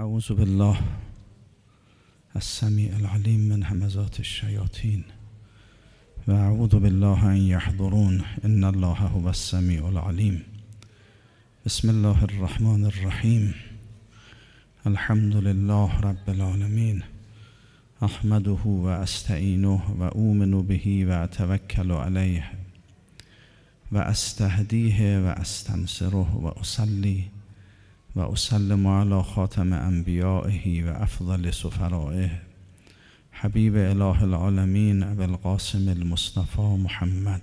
اعوذ بالله السمیع العلیم من همزات الشیاطین و اعوذ بالله ان یحضرون ان الله هو السمیع العلیم بسم الله الرحمن الرحیم الحمد لله رب العالمین احمده و استعینه به و اتوکل علیه و استهدیه و استنصره و اصلی و اسلم على خاتم انبیائه و افضل سفرائه. حبیب اله العالمین ابو القاسم المصطفى محمد.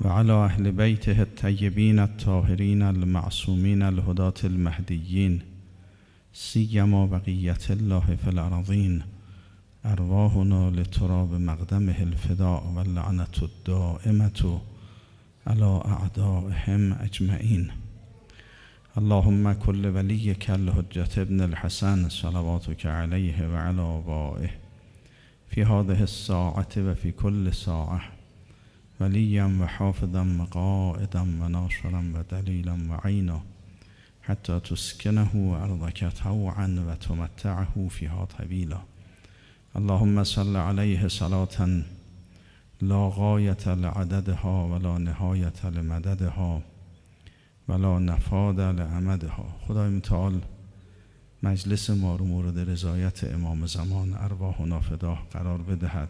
و على اهل بیته الطیبین الطاهرین المعصومین الهداة المهدیین سیما بقیت الله فی الارضین أرواحنا لتراب مقدمه الفداء و اللعنت الدائمة على أعدائهم اجمعین اللهم كل وليك الحجة ابن الحسن صلواتك عليه وعلى آبائه في هذه الساعة وفي كل ساعة وليا وحافظا وقائدا وناصرا ودليلا وعينا حتى تسكنه أرضك طوعا وتمتعه فيها طويلا اللهم صل عليه صلاة لا غایت لعددها ولا نهایت لمددها ولا نفاد لعمدها. خدای متعال مجلس ما رو مورد رضایت امام زمان ارواح و نافداه قرار بدهد.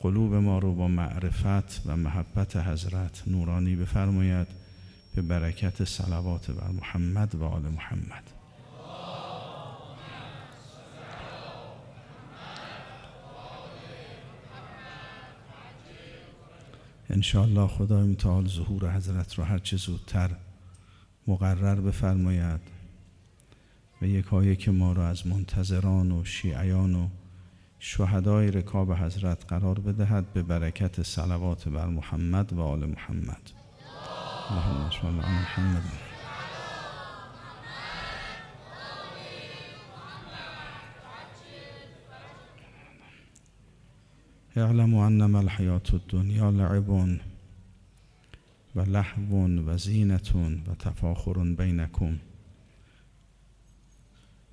قلوب ما رو با معرفت و محبت حضرت نورانی بفرماید. به برکت صلوات بر محمد و آل محمد. انشاءالله خدای متعال ظهور حضرت را هرچه زودتر مقرر بفرماید و یکایی که ما را از منتظران و شیعیان و شهدای رکاب حضرت قرار بدهد به برکت صلوات بر محمد و آل محمد. اللهم صل علی محمد. اعلموا انما الحیات الدنیا لعب و لحو و زینت و تفاخر بینکم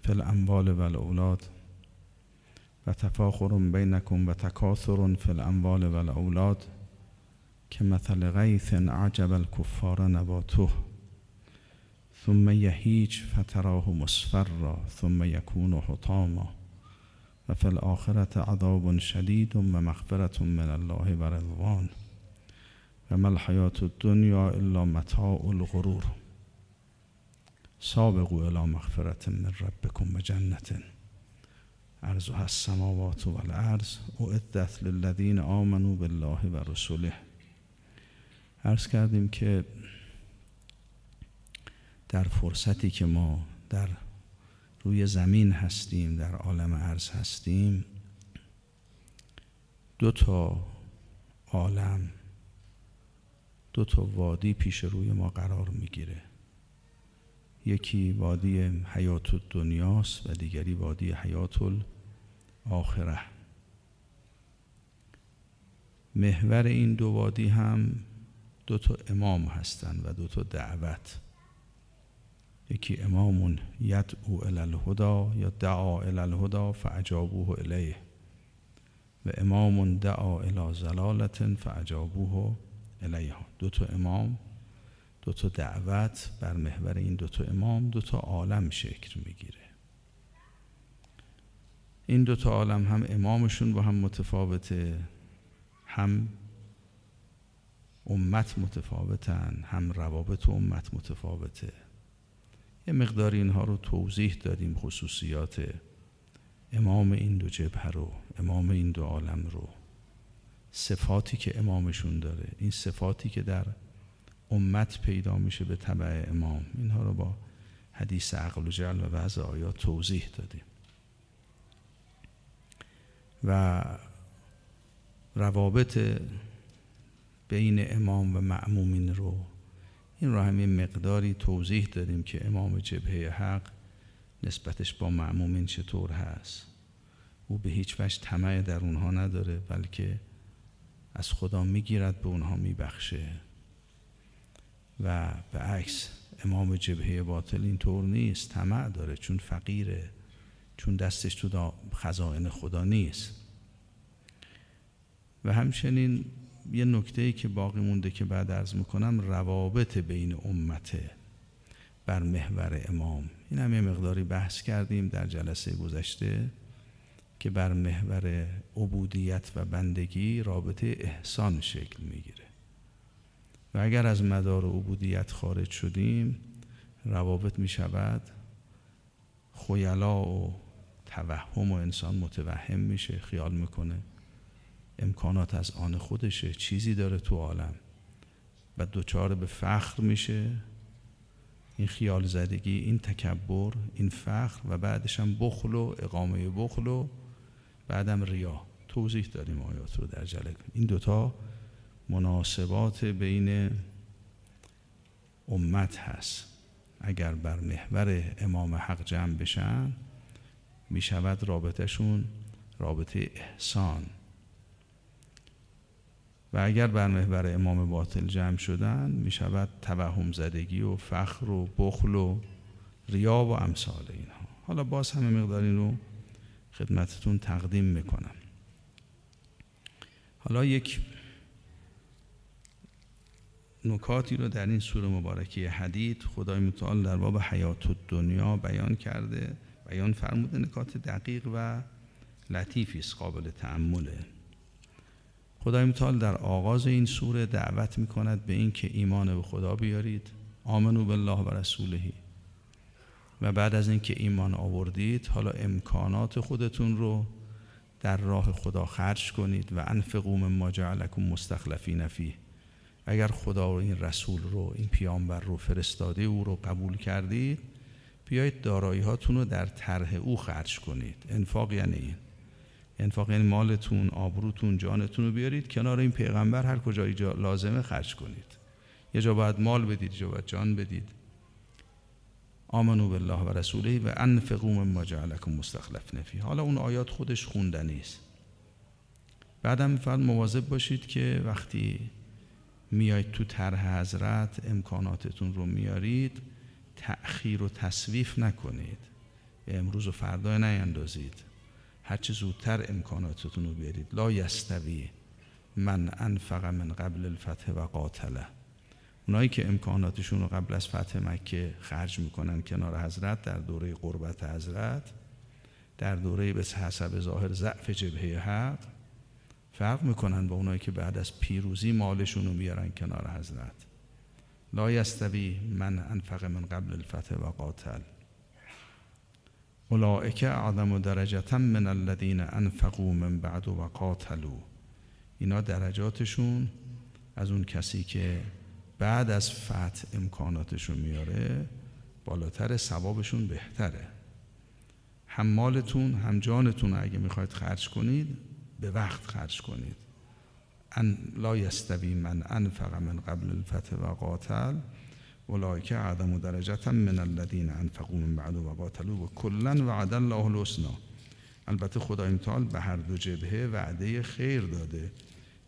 فی الاموال و الاولاد و تفاخر بینکم و تکاثر فی الاموال و الاولاد که مثل غیث عجب الكفار نباته ثم یهیج فتراه مصفرا ثم یکون حطاما و فی الاخرت عذاب شدید و مغفرت من الله و رضوان. و ما الحیات الدنیا الا متاع الغرور. سابقوا الى مغفرت من ربکم و جنت. ارزها السماوات و الارض اعدت للذین آمنوا بالله و رسوله عرض کردیم که در فرصتی که ما در روی زمین هستیم در عالم عرض هستیم. دو تا عالم دو تا وادی پیش روی ما قرار می‌گیره. یکی وادی حیات دنیاست و دیگری وادی حیات الاخره محور این دو وادی هم دو تا امام هستند و دو تا دعوت. یکی امام یدعو الی الهدا یا دعا الی الهدا فاجابوه الیه. و امام دعا الی زلالت فاجابوه الیه. دو تا امام دو تا دعوت بر محور این دو تا امام دو تا عالم شکل می‌گیره. این دو تا عالم هم امامشون با هم متفاوته هم امت متفاوتن هم روابط امت متفاوته. یه مقدار اینها رو توضیح دادیم خصوصیات امام این دو جبهه رو امام این دو عالم رو. صفاتی که امامشون داره این صفاتی که در امت پیدا میشه به طبع امام. اینها رو با حدیث عقل و جل و بعض آیات توضیح دادیم. و روابط بین امام و معمومین رو این رو همین مقداری توضیح دادیم که امام جبهه حق نسبتش با معمومین چطور هست. او به هیچ وجه طمع در اونها نداره بلکه از خدا می‌گیرد به اونها میبخشه. و به عکس امام جبهه باطل اینطور نیست طمع داره چون فقیره چون دستش تو خزائن خدا نیست. و همچنین یه نکته ای که باقی مونده که بعد ارز می‌کنم روابط بین امته بر محور امام. این هم یه مقداری بحث کردیم در جلسه گذشته که بر محور عبودیت و بندگی رابطه احسان شکل می‌گیره. و اگر از مدار عبودیت خارج شدیم روابط می شود خویلا و توهم و انسان متوهم میشه خیال می‌کنه. امکانات از آن خودشه. چیزی داره تو عالم. و دوچار به فخر میشه. این خیال زدگی این تکبر این فخر و بعدش هم بخل و اقامه بخل و بعدم ریا. توضیح داریم آیات رو در جلک این دوتا مناسبات بین امت هست. اگر بر محور امام حق جمع بشن می شود رابطهشون رابطه احسان. و اگر بر محور امام باطل جمع شدن می شود توهم زدگی و فخر و بخل و ریا و امثال اینها. حالا باز همه مقدار این رو خدمتتون تقدیم می‌کنم. حالا یک نکاتی رو در این سوره مبارکه حدید خدای متعال در باب حیات دنیا بیان کرده بیان فرموده نکات دقیق و لطیفی است قابل تعمله خدای متعال در آغاز این سوره دعوت می کند به این که ایمان به خدا بیارید. آمنو بالله و رسولهی و بعد از اینکه ایمان آوردید حالا امکانات خودتون رو در راه خدا خرج کنید و انفقوا مما جعلکم مستخلفین فیه. اگر خدا و این رسول رو این پیامبر رو فرستاده او رو قبول کردید بیایید دارایی هاتون رو در طرح او خرج کنید. انفاق یعنی این. انفاق یعنی مالتون آبروتون جانتون رو بیارید کنار این پیغمبر هر کجایی لازمه خرج کنید. یه جا باید مال بدید یه جا باید جان بدید. آمنو بالله و رسوله و انفقوا مما جعلکم مستخلفین فی حالا اون آیات خودش خوندنی است بعدم میفرد مواظب باشید که وقتی میایید تو طرح حضرت امکاناتتون رو میارید تأخیر و تصویف نکنید. امروز و فردا نیندازید. هرچه زودتر امکاناتتون رو بیارید. لا یستوی من انفق من قبل الفتح و قاتله. اونایی که امکاناتشون رو قبل از فتح مکه خرج می‌کنن کنار حضرت در دوره قربت حضرت در دوره به حسب ظاهر ضعف جبهه حق فرق می‌کنن با اونایی که بعد از پیروزی مالشون رو میارن کنار حضرت. لا یستوی من انفق من قبل الفتح و قاتل. اولئک اعظم درجتا من الذین انفقوا من بعد و قاتلوا. اینا درجاتشون از اون کسی که بعد از فتح امکاناتشون میاره بالاتر ثوابشون بهتره. هم مالتون هم جانتون اگه می‌خواید خرج کنید به وقت خرج کنید. ان لا یستوی من انفق من قبل الفتح و قاتل. اولئک اعظم درجه من الذین انفقوا من بعد و قاتلوا و کلا وعد الله الحسنا البته خدای متعال به هر دو جبهه وعده خیر داده.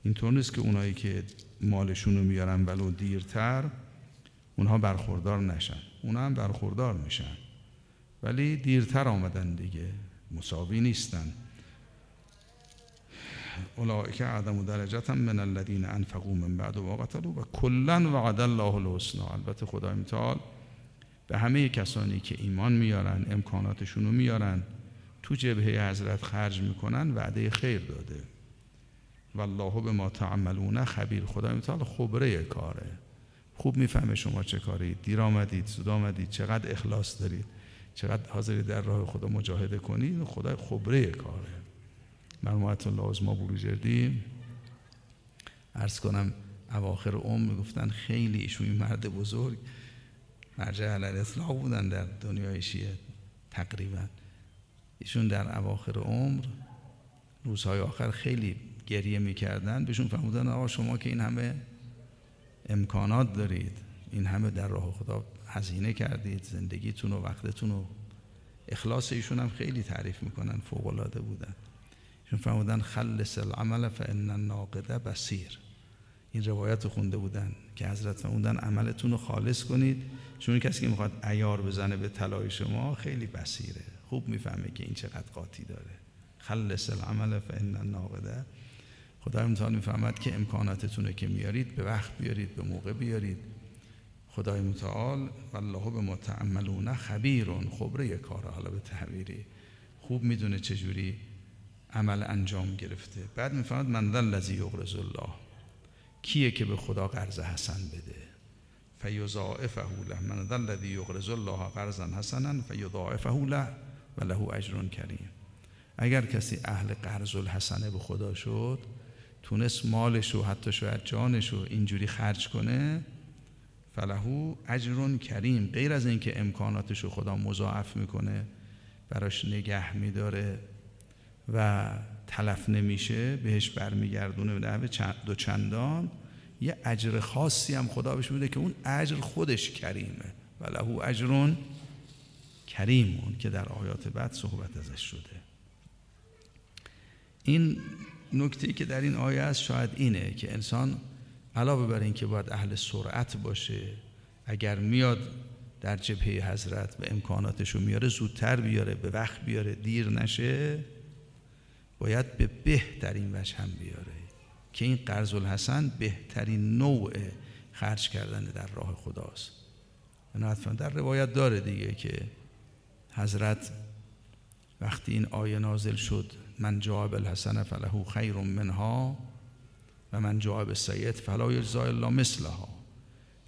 اینطور نیست که اونایی که مالشون رو میارن ولو دیرتر اونها برخوردار نشن. اونها هم برخوردار میشن. ولی دیرتر آمدن دیگه. مساوی نیستن. اولئک اعظم درجه من الذین انفقوا من بعد و قتلوا و کلا وعد الله الحسنا البته خدای متعال به همه کسانی که ایمان میارن امکاناتشون رو میارن تو جبهه حضرت خرج می‌کنن وعده خیر داده. والله به ما تعملون خبیر. خدای متعال خبره کاره. خوب می‌فهمه شما چه کاری. دیر آمدید زود آمدید چقدر اخلاص دارید چقدر حاضری در راه خدا مجاهده کنید. خدای خبره کاره. مرمومت الله ما بروجردی ارز کنم اواخر عمر می‌گفتن خیلی ایشون مرد بزرگ. مرجع علال اصلاح بودن در دنیای شیعه تقریبا. ایشون در اواخر عمر روزهای آخر خیلی گریه می‌کردن. بهشون فرمودن آقا شما که این همه امکانات دارید این همه در راه خدا هزینه کردید زندگیتون و وقتتون و اخلاص ایشون هم خیلی تعریف می‌کنن فوق العاده بودن. فرمودن خلص العمل فان الناقده بصیر. این روایت رو خونده بودن که حضرت فرمودن عملتون رو خالص کنید. چون کسی که می‌خواد ایار بزنه به طلای شما خیلی بصیره. خوب می‌فهمه که این چقدر قاطی داره. خلص العمل فان الناقده خدا امتحان می‌فهمد که امکاناتتون که میارید به وقت بیارید به موقع بیارید. خدای متعال والله به متعملون خبیرون. خبره کار حالا به تعبیری خوب می‌دونه چجوری عمل انجام گرفته. بعد می‌فهمد من ذا الذی یقرض الله. کیه که به خدا قرض حسن بده؟ فیضاعفه له. من ذا الذی یقرض الله قرضا حسنا فیضاعفه له و له اجر کریم. اگر کسی اهل قرض الحسنه به خدا شد تونست مالش و حتی شاید جانش رو اینجوری خرج کنه فلهو اجر کریم. غیر از اینکه امکاناتش رو خدا مضاعف می‌کنه براش نگه میداره. و تلف نمیشه بهش برمیگردونه به دو چندان. یه اجر خاصی هم خدا بهش میده که اون اجر خودش کریمه. و لهو اجرون کریمون که در آیات بعد صحبت ازش شده. این نکته که در این آیه است شاید اینه که انسان علاوه بر اینکه باید اهل سرعت باشه اگر میاد در جبهه حضرت و امکاناتش رو میاره زودتر بیاره به وقت بیاره دیر نشه باید به بهترین وجه هم بیاره. که این قرض الحسن بهترین نوع خرج کردن در راه خداست. در روایت داره دیگه که حضرت وقتی این آیه نازل شد من جواب الحسن فله خیر منها و من جواب سید فلا یجزا الا مثلها.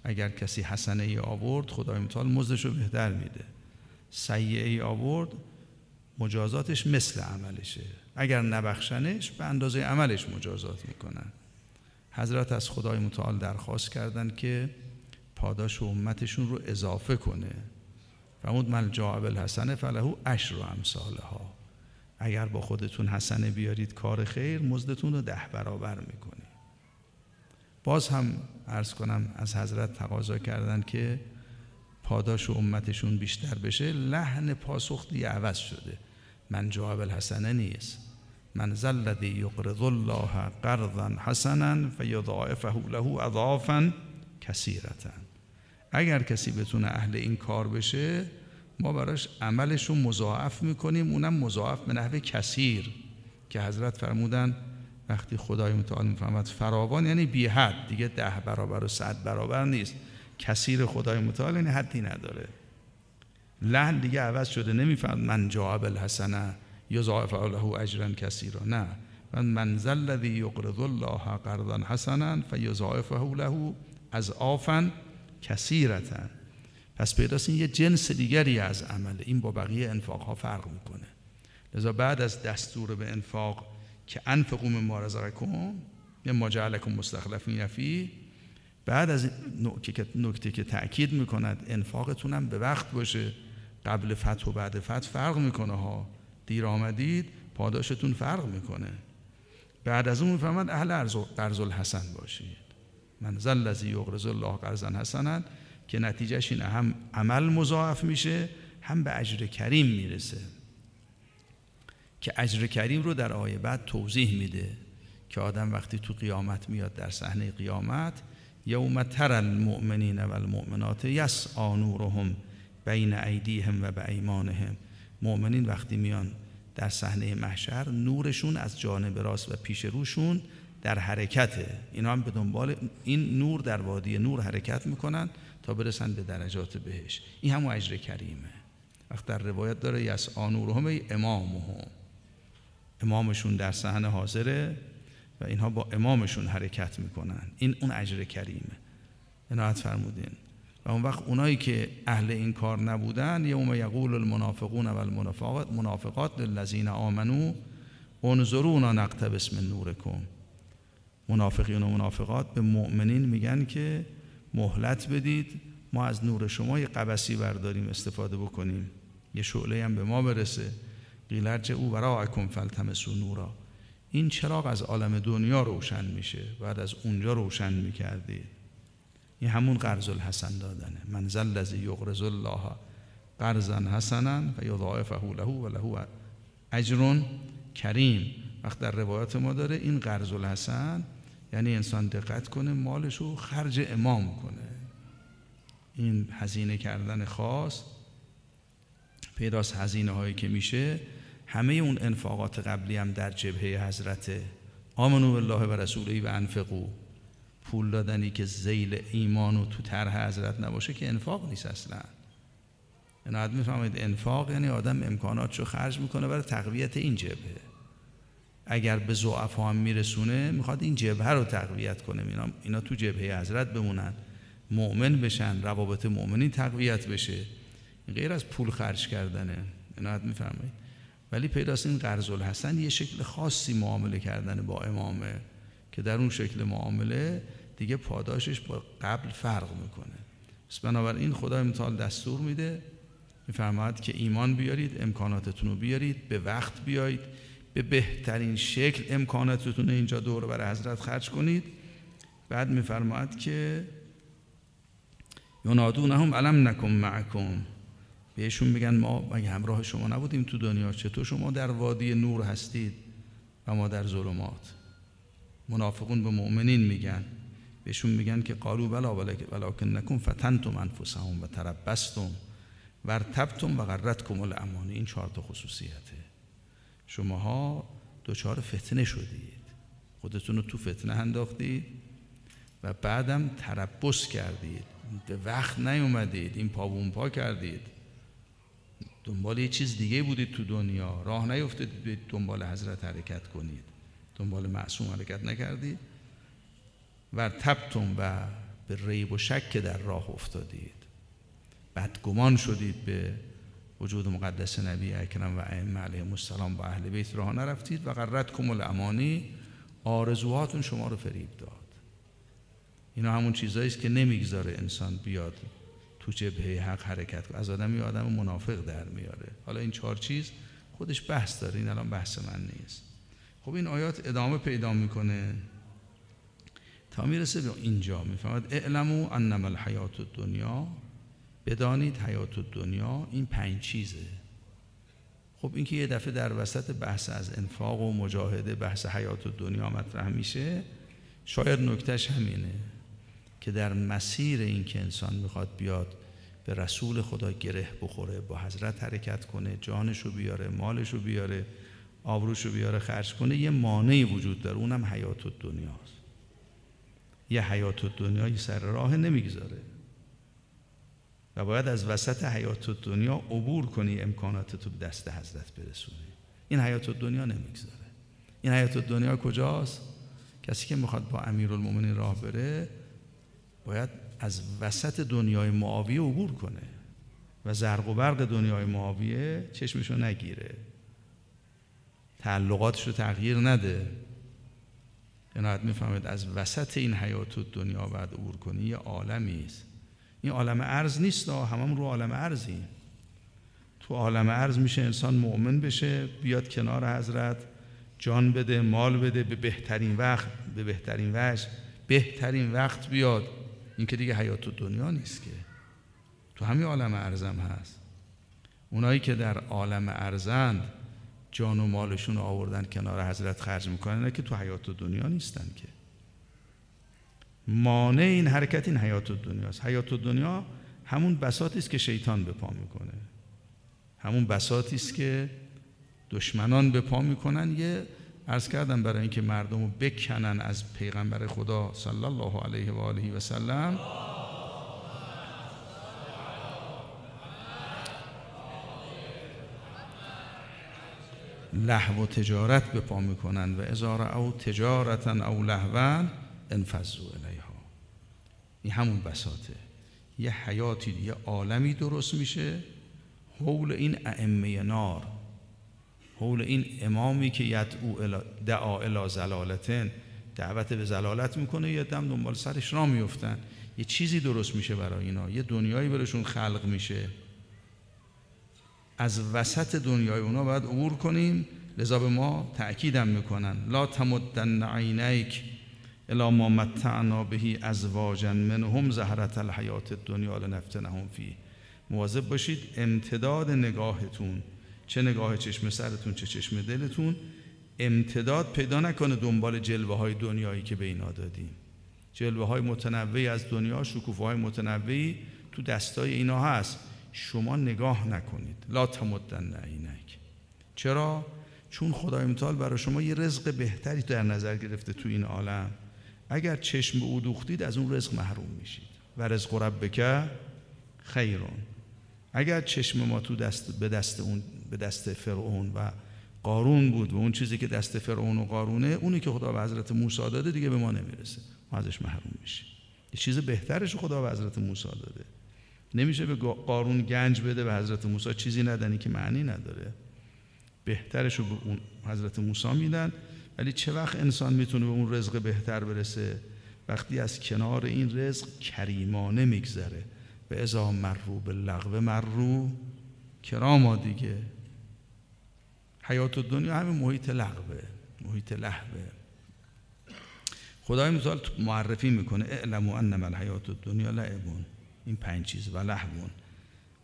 اگر کسی حسنه ای آورد خدای متعال مزدش رو بهتر میده. سیعه ای آورد مجازاتش مثل عملشه. اگر نبخشنش به اندازه عملش مجازات می‌کنن. حضرت از خدای متعال درخواست کردند که پاداش و امتشون رو اضافه کنه. فرمود من جواب الحسن فلهو عشر و امثالها. اگر با خودتون حسنه بیارید کار خیر مزدتون رو ده برابر می‌کنی. باز هم عرض کنم از حضرت تقاضا کردن که پاداش و امتشون بیشتر بشه. لحن پاسخ دیگه عوض شده. من جواب الحسنه نیست. من زلدی یقرض الله قرضا حسنا فیضاعفه له اضعافا کثیرتا. اگر کسی بتونه اهل این کار بشه ما براش عملش رو مضاعف می‌کنیم اونم مضاعف به نحو کثیر. که حضرت فرمودن وقتی خدای متعال می‌فهمد فراوان یعنی بی حد دیگه ده برابر و صد برابر نیست. کثیر خدای متعال یعنی حدی نداره. لحن دیگه عوض شده. نمیفهم من جواب الحسنه یضاعف له اجرا کثیرا. نه. من منزل الذی یقرض الله قرضا حسنا فیضاعفه له از آفن کثیرتا. پس پیداست این یه جنس دیگری از عمله این با بقیه انفاق ها فرق می‌کنه. لذا بعد از دستور به انفاق که انفقو من رزقکم ما جعلکم مستخلفین فی بعد از نکته که تأکید می‌کند انفاقتون به وقت باشه. قبل فتح و بعد فتح فرق می‌کنه ها. دیر آمدید پاداشتون فرق می‌کنه. بعد از اون می‌فهمد اهل قرض الحسن باشید. من زل لذی یقرض الله قرضا حسنا که نتیجهش اینه هم عمل مضاعف میشه هم به اجر کریم می‌رسه. که اجر کریم رو در آیه بعد توضیح میده که آدم وقتی تو قیامت میاد در صحنه قیامت یوم تر المؤمنین و المؤمنات یسعا نورهم بین ایدیهم و به ایمانهم. مؤمنین وقتی میان در صحنه محشر نورشون از جانب راست و پیش روشون در حرکته اینا هم به دنبال این نور در وادی نور حرکت می‌کنن تا برسن به درجات بهش. این همون اجر کریمه. وقت در روایت داره یس آنورهم امامهم. امامشون در صحنه حاضره و اینها با امامشون حرکت می‌کنن. این اون اجر کریمه. عنایت فرمودین. و اون وقت اونایی که اهل این کار نبودن یوم یقول المنافقون و المنافقات منافقات للذین آمنو انظرونا نقتبس من نورکم. منافقین و منافقات به مؤمنین میگن که مهلت بدید ما از نور شما یه قبسی برداریم استفاده بکنیم. یه شعله هم به ما برسه. قیلرج او برا اکن فلتمسو نورا. این چراغ از عالم دنیا روشن میشه. بعد از اونجا روشن می‌کردید. این همون قرض الحسن دادنه. من زل یقرض الله قرضا حسنا و یضاعفه له و له اجر کریم. وقت در روایات ما داره این قرض الحسن یعنی انسان دقت کنه مالش رو خرج امام کنه. این هزینه کردن خاص پیداست هزینه هایی که میشه همه اون انفاقات قبلی هم در جبهه حضرت آمنو بالله و رسولی و انفقو پول دادنی که زیل ایمان و تو طرح حضرت نباشه که انفاق نیست اصلا. عنایت می‌فهمید انفاق یعنی آدم امکاناتشو خرج می‌کنه برای تقویت این جبهه. اگر به ضعفا هم میرسونه می‌خواد این جبهه رو تقویت کنه. اینا, اینا تو جبهه حضرت بمونن. مؤمن بشن روابط مؤمنی تقویت بشه. غیر از پول خرج کردنه. عنایت میفرمایید ولی پیداست این قرض الحسن یه شکل خاصی معامله کردن با امامه. که در اون شکل معامله دیگه پاداشش با قبل فرق می‌کنه. پس بنابراین خدای متعال دستور میده. میفرماید که ایمان بیارید امکاناتتون رو بیارید به وقت بیایید به بهترین شکل امکاناتتون اینجا دور برای حضرت خرج کنید. بعد میفرماید که ینادونهم علم نکن معکم. بهشون میگن ما مگه همراه شما نبودیم تو دنیا چطور شما در وادی نور هستید و ما در ظلمات؟ منافقون به مؤمنین میگن. بهشون میگن که قالو بلا ولکن نکن فتنتم انفسهم و تربستم و ارتبتم و غرتکم الامانی این چهار تا خصوصیته. شماها دچار فتنه شدید. خودتون رو تو فتنه انداختید و بعدم تربس کردید. به وقت نیومدید. این پا پا کردید. دنبال یه چیز دیگه بودید تو دنیا. راه نیفتادید. به دنبال حضرت حرکت کنید. دنبال معصوم حرکت نکردید و تبتون و به ریب و شک در راه افتادید. بدگمان شدید به وجود مقدس نبی اکرم و ائمه علیهم السلام با اهل بیت راه نرفتید و قررت کمال امانی آرزوهاتون شما رو فریب داد. اینا همون چیزایی است که نمی‌گذاره انسان بیاد تو جبهه حق حرکت کنه. از آدم یه آدم منافق در میاره. حالا این چهار چیز خودش بحث داره. این الان بحث من نیست. خب این آیات ادامه پیدا می‌کنه. تا می‌رسه به اینجا می‌فهمد اعلمو انما الحیات دنیا بدانید حیات دنیا این پنج چیزه. خب اینکه یه دفعه در وسط بحث از انفاق و مجاهده بحث حیات دنیا مطرح میشه شاید نکتش همینه که در مسیر این که انسان می‌خواد بیاد به رسول خدا گره بخوره با حضرت حرکت کنه جانشو بیاره مالشو بیاره آبروشو بیاره خرج کنه یه مانعی وجود داره. اونم حیات دنیاست یه حیات دنیایی سر راه نمی‌گذاره. و باید از وسط حیات دنیا عبور کنی امکانات تو به دست حضرت برسونی. این حیات دنیا نمی‌گذاره. این حیات دنیا کجاست؟ کسی که می‌خواد با امیرالمومنین راه بره باید از وسط دنیای معاویه عبور کنه. و زرق و برق دنیای معاویه چشمشو نگیره. تعلقاتش رو تغییر نده. عنایت می‌فهمید از وسط این حیات دنیا باید عبور کنی یه عالمی است. این عالم ارز نیست هممون رو عالم ارزی تو عالم ارز میشه انسان مؤمن بشه بیاد کنار حضرت جان بده مال بده به بهترین وقت به بهترین وجه بهترین وقت بیاد. این که دیگه حیات دنیا نیست که. تو همین عالم ارزم هست. اونایی که در عالم ارزند جان و مالشون آوردن کنار حضرت خرج می‌کنن. که تو حیات دنیا نیستن که. مانع این حرکت این حیات دنیاست حیات دنیا همون بساطی است که شیطان به پا می‌کنه. همون بساطی است که دشمنان به پا می‌کنن. یه عرض کردم برای اینکه مردم رو بکنن از پیغمبر خدا صلی الله علیه و آله و سلم. لحو و تجارت به پا می‌کنن و ازار او تجارتا او لحوان انفضوا الیها. این همون بساطه. یه حیاتی یه عالمی درست میشه. حول این ائمه نار حول این امامی که یدعو دعا الی زلالتن دعوت به زلالت می‌کنه یه دم دنبال سرش را میفتن یه چیزی درست میشه برای اینا. یه دنیایی برشون خلق میشه. از وسط دنیای اونا باید عبور کنیم. لذا به ما تأکیدم می‌کنن. لا تمدن عینیک الا ما متعنا بهی ازواجا منهم زهرت الحیات الدنیا لنفتنهم فی مواظب باشید امتداد نگاهتون چه نگاه چشم سرتون چه چشم دلتون امتداد پیدا نکنه دنبال جلوه های دنیایی که به اینا دادیم. جلوه های متنوعی از دنیا شکوفه های متنوعی تو دستای اینا هست. شما نگاه نکنید. لا تمدن عینک چرا؟ چون خدای متعال برای شما یه رزق بهتری در نظر گرفته تو این عالم. اگر چشم به او دوختید از اون رزق محروم میشید. و رزق ربک خیرون. اگر چشم ما تو دست به دست اون به دست فرعون و قارون بود و اون چیزی که دست فرعون و قارونه اونی که خدا به حضرت موسی داده دیگه به ما نمی‌رسه. ما ازش محروم میشیم. یه چیز بهترش خدا به حضرت موسی داده. نمیشه به قارون گنج بده به حضرت موسی چیزی ندنی که معنی نداره. بهترش رو به اون حضرت موسی میدن ولی چه وقت انسان می‌تونه به اون رزق بهتر برسه؟ وقتی از کنار این رزق کریمانه میگذره. به ازا مرو به لغو مرو کراما دیگه. حیات دنیا همین محیط لغوه محیط لحوه خدای مثال معرفی می‌کنه اعلموا انما الحیات الدنیا لعبون. این پنج چیز و لحون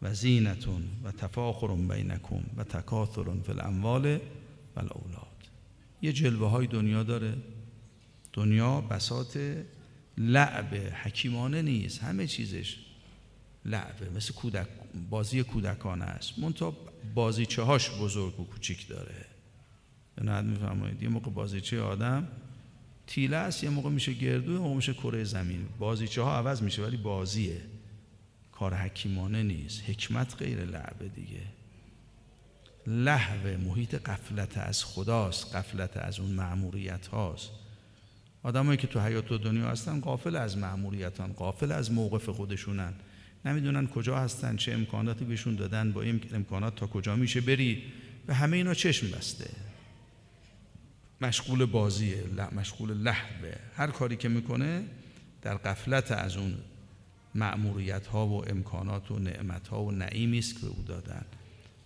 و زینتون و تفاخر بینکم و تکاثر فی الاموال و الاولاد. یه جلوه های دنیا داره. دنیا بساط لعب حکیمانه نیست. همه چیزش لعبه. مثل کودک بازی کودکانه است. منتها بازیچه هاش بزرگ و کوچیک داره. نه میفرمایید. یه موقع بازیچه آدم تیله است یه موقع میشه گردو یه موقع میشه کره زمین. بازیچه ها عوض میشه ولی بازیه. کار حکیمانه نیست. حکمت غیر لعبه دیگه. لحو محیط قفلت از خداست قفلت از اون معموریت هاست. آدمایی که تو حیات و دنیا هستن قافل از معموریتان قافل از موقف خودشونن. نمی‌دونن کجا هستن چه امکاناتی بهشون دادن با این امکانات تا کجا میشه بری. و همه اینا چشم بسته. مشغول بازیه مشغول لحوه هر کاری که می‌کنه در قفلت از اون معموریت ها و امکانات و نعمت ها و نعیمی است که به او دادن.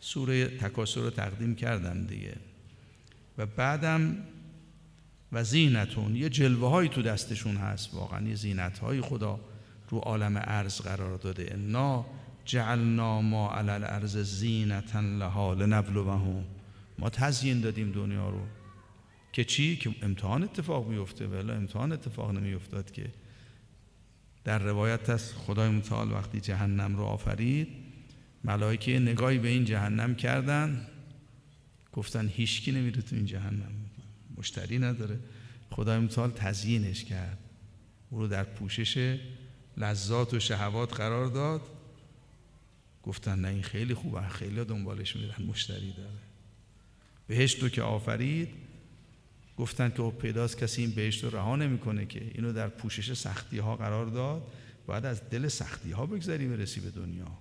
سوره تکاسر رو تقدیم کردم دیگه. و بعدم و زینتون. یه جلوه هایی تو دستشون هست واقعا. یه زینت های خدا رو عالم ارز قرار داده. انا جعلنا ما علی الارض زینتا لها لنبلوهم. ما تزیین دادیم دنیا رو. که چی؟ که امتحان اتفاق میفته ولی امتحان اتفاق نمیافتاد که. در روایت هست خدای متعال وقتی جهنم رو آفرید ملائکه نگاهی به این جهنم کردن گفتن هیچکی نمیره تو این جهنم. مشتری نداره. خدای متعال تزیینش کرد. او رو در پوشش لذات و شهوات قرار داد. گفتن نه این خیلی خوبه خیلی دنبالش میرن مشتری داره. بهشت رو که آفرید گفتن که پیداست کسی این بهشت رو رها نمی‌کنه که. اینو در پوشش سختی ها قرار داد. باید از دل سختی ها بگذری برسی به دنیا.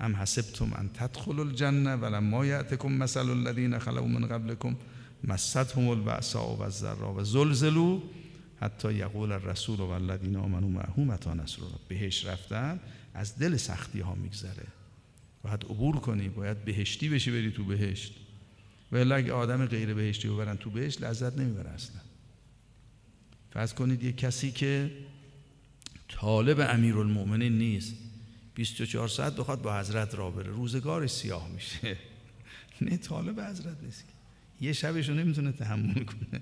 ام حسبتم ان تدخلوا الجنه ولما یاتکم مثل الذین خلو من قبلكم مستهم البأساء و الضراء و زلزلوا حتی یقول الرسول و الذین آمنوا معه متى نصر بهش رفتن از دل سختی ها میگذره. باید عبور کنی باید بهشتی بشی بری تو بهشت. ولی اگه آدم غیر بهشتی ببرن تو بهشت لذت نمی‌بره اصلا. فرض کنید یه کسی که طالب امیرالمؤمنین نیست 24 ساعت بخواد با حضرت را بره. روزگارش سیاه میشه. نه طالب حضرت نیست یه شبشو نمی‌تونه تحمل کنه.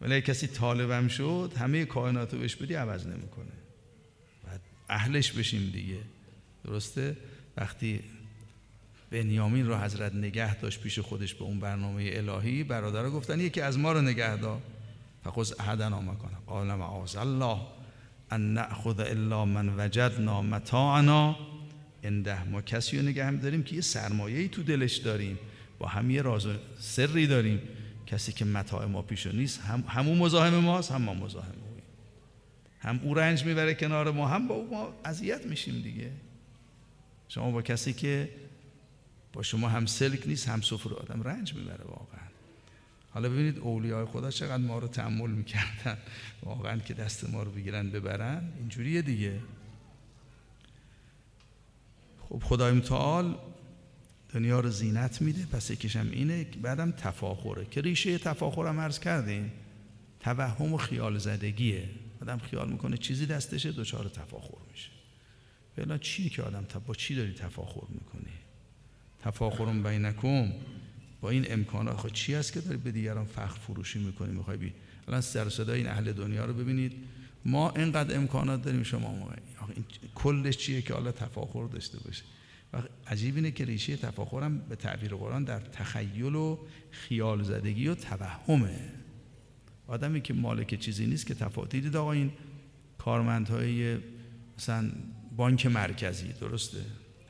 ولی کسی طالبم شد همه کائنات رو بهش بدی عوض نمی‌کنه. بعد اهلش بشیم دیگه. درسته؟ وقتی بنیامین رو حضرت نگه داشت پیش خودش به اون برنامه الهی. برادرها گفتن یکی از ما رو نگه دار. فخذ احدنا مکانه قال معاذ الله ان ناخذ الا من وجدنا متاعنا. انده ما کسی رو نگه داریم که یه سرمایه‌ای تو دلش داریم. با هم یه راز سری داریم. کسی که متاع ما پیش نیست هم همون مزاحم ماست هم ما مزاحم اوی هم او رنج می‌بره کنار ما هم با او ما اذیت میشیم دیگه. شما با کسی که با شما هم سلک نیست هم سفر آدم رنج می‌بره واقعا. حالا ببینید اولیای خدا چقدر ما رو تحمل می‌کردن. واقعا که دست ما رو بگیرن ببرن. اینجوریه دیگه. خب خدای متعال دنیا رو زینت میده پس یکیشم اینه بعدم تفاخره. که ریشه تفاخرم عرض کردیم توهم و خیال زدگیه. آدم خیال می‌کنه چیزی دستشه دچار تفاخر میشه. فعلا چیه که آدم با چی داری تفاخر می‌کنی؟ تفاخر بینکم با این امکانات خود چی است که داری به دیگران فخر فروشی می‌کنی؟ می‌خوای بی الان سر صدای این اهل دنیا رو ببینید. ما اینقدر امکانات داریم شما ما. این کلش چیه که حالا تفاخر داشته باشه؟ و عجیب اینه که ریشه تفاخرم به تعبیر قرآن در تخیل و خیال زدگی و توهمه. آدمی که مالک چیزی نیست که تفاوت دیدید آقا این کارمندهای مثلا بانک مرکزی درسته؟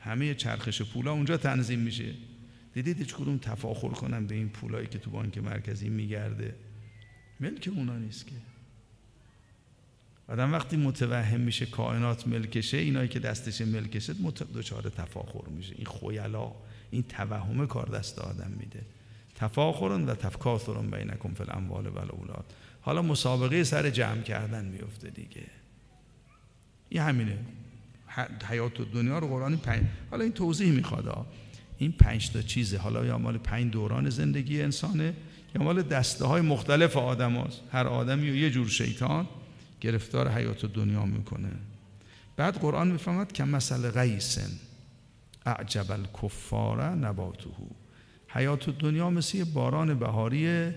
همه چرخش پولا اونجا تنظیم میشه. دیدید هیچ کدوم تفاخر کنن به این پولایی که تو بانک مرکزی میگرده؟ ملک اونا نیست که. آدم وقتی متوهم میشه کائنات ملکشه اینایی که دستش ملکشه دچار تفاخر میشه. این خویلا این توهم کار دست آدم میده. تفاخرون و تفکاثرون بینکم فی الاموال و الاولاد. حالا مسابقه سر جمع کردن میفته دیگه. این همینه. حیات و دنیا رو قرآن پنج حالا این توضیح می‌خواد این پنج تا چیزه. حالا یا مال پنج دوران زندگی انسانه یا مال دسته های مختلف آدم هست. هر آدمی و یه جور شیطان گرفتار حیات و دنیا می‌کنه. بعد قرآن می‌فهمد که مثل غیسن اعجب الکفار نباته. حیات و دنیا مثل باران بهاریه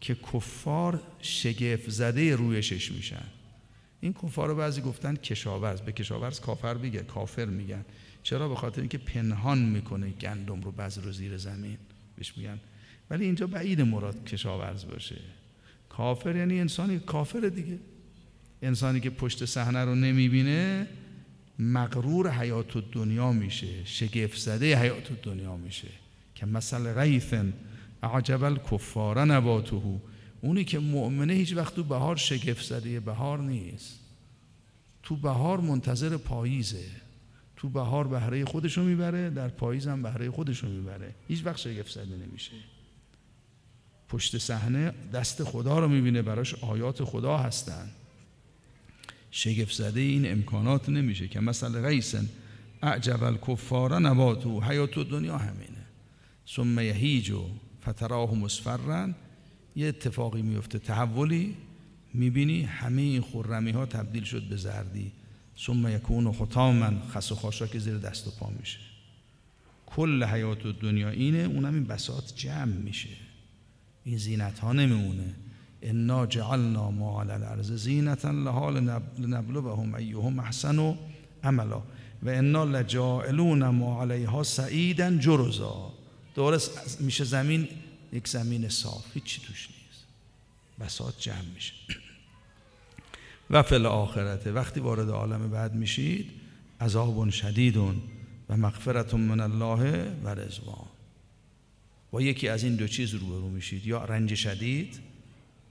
که کفار شگفت زده رویشش میشن. این کفار رو بعضی گفتن کشاورز به کشاورز کافر بگه کافر میگن. چرا؟ به خاطر اینکه پنهان می‌کنه گندم رو بعض رو زیر زمین. بهش میگن. ولی اینجا بعید مراد کشاورز باشه. کافر یعنی انسانی کافر دیگه. انسانی که پشت صحنه رو نمی‌بینه مغرور حیات دنیا میشه. شگفت زده حیات دنیا میشه. که مثل غیثن عجب الکفار نباته. اونی که مؤمنه هیچ وقت تو بهار شگفت زده بهار نیست. تو بهار منتظر پاییزه. تو بهار بهره خودشو می‌بره در پاییز هم بهره خودشو می‌بره. هیچ وقت شگفت زده نمیشه. پشت صحنه دست خدا رو می‌بینه براش آیات خدا هستن. شگفت زده این امکانات نمیشه که مثلا غیسن اعجب الکفار نباتو حیات دنیا همینه. ثم یهیج و فتراه مصفرن یه اتفاقی میفته. تحولی می‌بینی همه این خرمی ها تبدیل شد به زردی. ثم یکون و خطامن خس و که زیر دست و پا میشه. کل حیات و دنیا اینه اونم این بساط جمع میشه. این زینت ها نمیمونه. انا جعلنا ما علی الارض زینتا لها لنبلوهم ایهم احسن و عملا. و انا لجائلون ما علیها سعیدا جرزا. درست میشه زمین یک زمین صاف هیچی توش نیست. بساط جمع میشه. و فل آخرته وقتی وارد عالم بعد میشید عذاب شدیدون و مغفرت من الله و رضوان. با یکی از این دو چیز روبرو میشید یا رنج شدید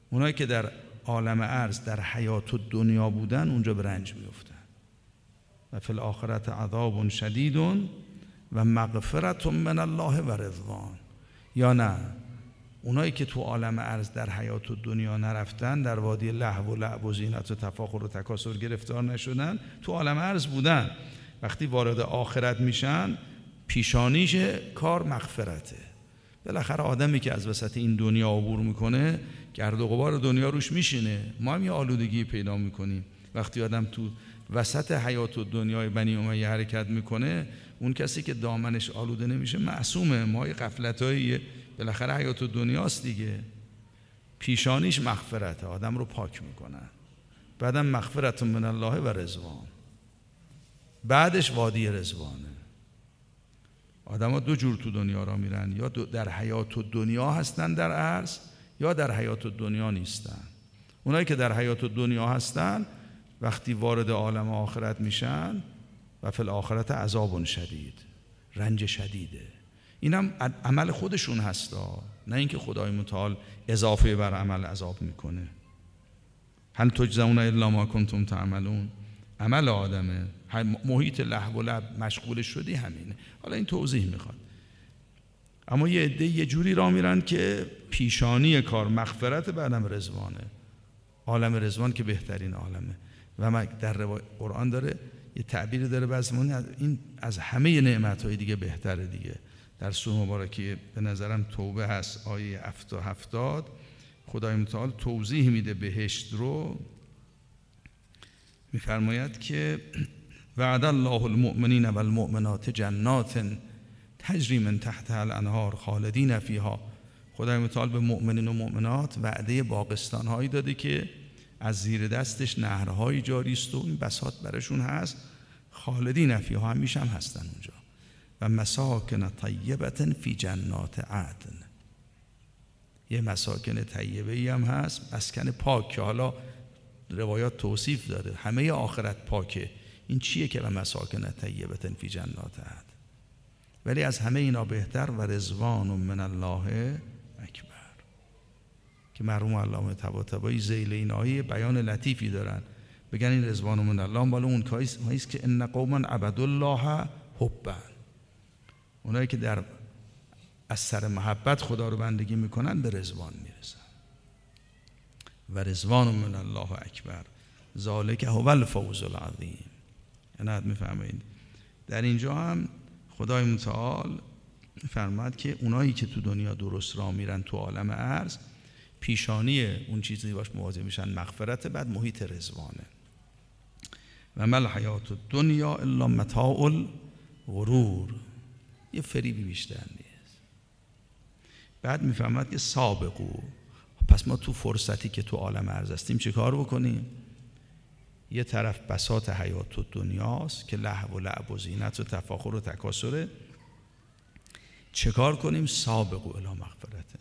اونایی که در عالم عرض در حیات و دنیا بودن اونجا به رنج میفتن و فی الاخرت عذاب شدیدون و مغفرت من الله و رضوان. یا نه؟ اونایی که تو عالم عرض در حیات و دنیا نرفتن در وادی لحو و لعب و زینت و تفاخر و تکاسر گرفتار نشدن تو عالم عرض بودن. وقتی وارد آخرت میشن پیشانیش کار مغفرته. بالاخره آدمی که از وسط این دنیا عبور می‌کنه گرد و غبار دنیا روش میشینه. ما هم یه آلودگی پیدا می‌کنیم. وقتی آدم تو وسط حیات و دنیای بنی امیه حرکت می‌کنه اون کسی که دامنش آلوده نمیشه معصومه. ما یه بالاخره حیات دنیاست دیگه. پیشانیش مغفرته آدم رو پاک می‌کنن بعدم مغفرت من الله و رزوان بعدش وادی رزوانه ها دو جور تو دنیا را میرن یا در حیات دنیا هستن در عرض یا در حیات دنیا نیستن. اونایی که در حیات دنیا هستن وقتی وارد عالم آخرت میشن و فی آخرت عذاب شدید رنج شدیده. اینم عمل خودشون هستا. نه اینکه خدای متعال اضافه بر عمل عذاب می‌کنه. هل تجزون الا ما کنتم تعملون. عمل آدمه. محیط لحو و لب مشغول شدی همینه. حالا این توضیح می‌خواد. اما یه عده یه جوری را میرن که پیشانی کار مغفرت بعدم رزوانه عالم رزوان که بهترین عالمه. و در قرآن داره یه تعبیری داره بعض این از همه نعمت های دیگه بهتره دیگه. در سوره مبارکی به نظرم توبه هست. آیه هفت هفتاد. خدای متعال توضیح میده بهشت رو. میفرماید که وعد الله المؤمنین و المؤمنات جنات تجری من تحت الانهار خالدین فیها. خدای متعال به مؤمنین و مؤمنات وعده باقستان هایی داده که از زیر دستش نهرهایی جاری است و این بساط برشون هست. خالدین فیها همیشه هم هستن اونجا. و مساکن طیبت فی جنات عدن. یه مساکن طیبه ای هم هست مسکن پاک که حالا روایات توصیف داره. همه آخرت پاکه. این چیه که به مساکن طیبه فی جنات عدن؟ ولی از همه اینا بهتر و رزوان من الله اکبر. که مرحوم علامه طباطبایی این آیه بیان لطیفی دارن. بگن این رزوان من الله بالا اون کاییست که ان قوما عبد الله حبا. اونایی که در از سر محبت خدا رو بندگی می‌کنن به رزوان می‌رسن. و رزوان من الله اکبر ذالک هو الفوز العظیم. عنایت می‌فهمید در اینجا هم خدای متعال فرماد که اونایی که تو دنیا درست را میرن تو عالم عرض پیشانی اون چیزی باش مواجه میشن مغفرت بعد محیط رزوانه و مل حیات دنیا الا متاع غرور یه فریبی بیشتر نیست. بعد می‌فهمد که سابقو. پس ما تو فرصتی که تو عالم عرض هستیم چه کار بکنیم؟ یه طرف بساط حیات و دنیاست که لحو و لعب و زینت و تفاخر و تکاسره چه کار کنیم؟ سابقو الا مغفرته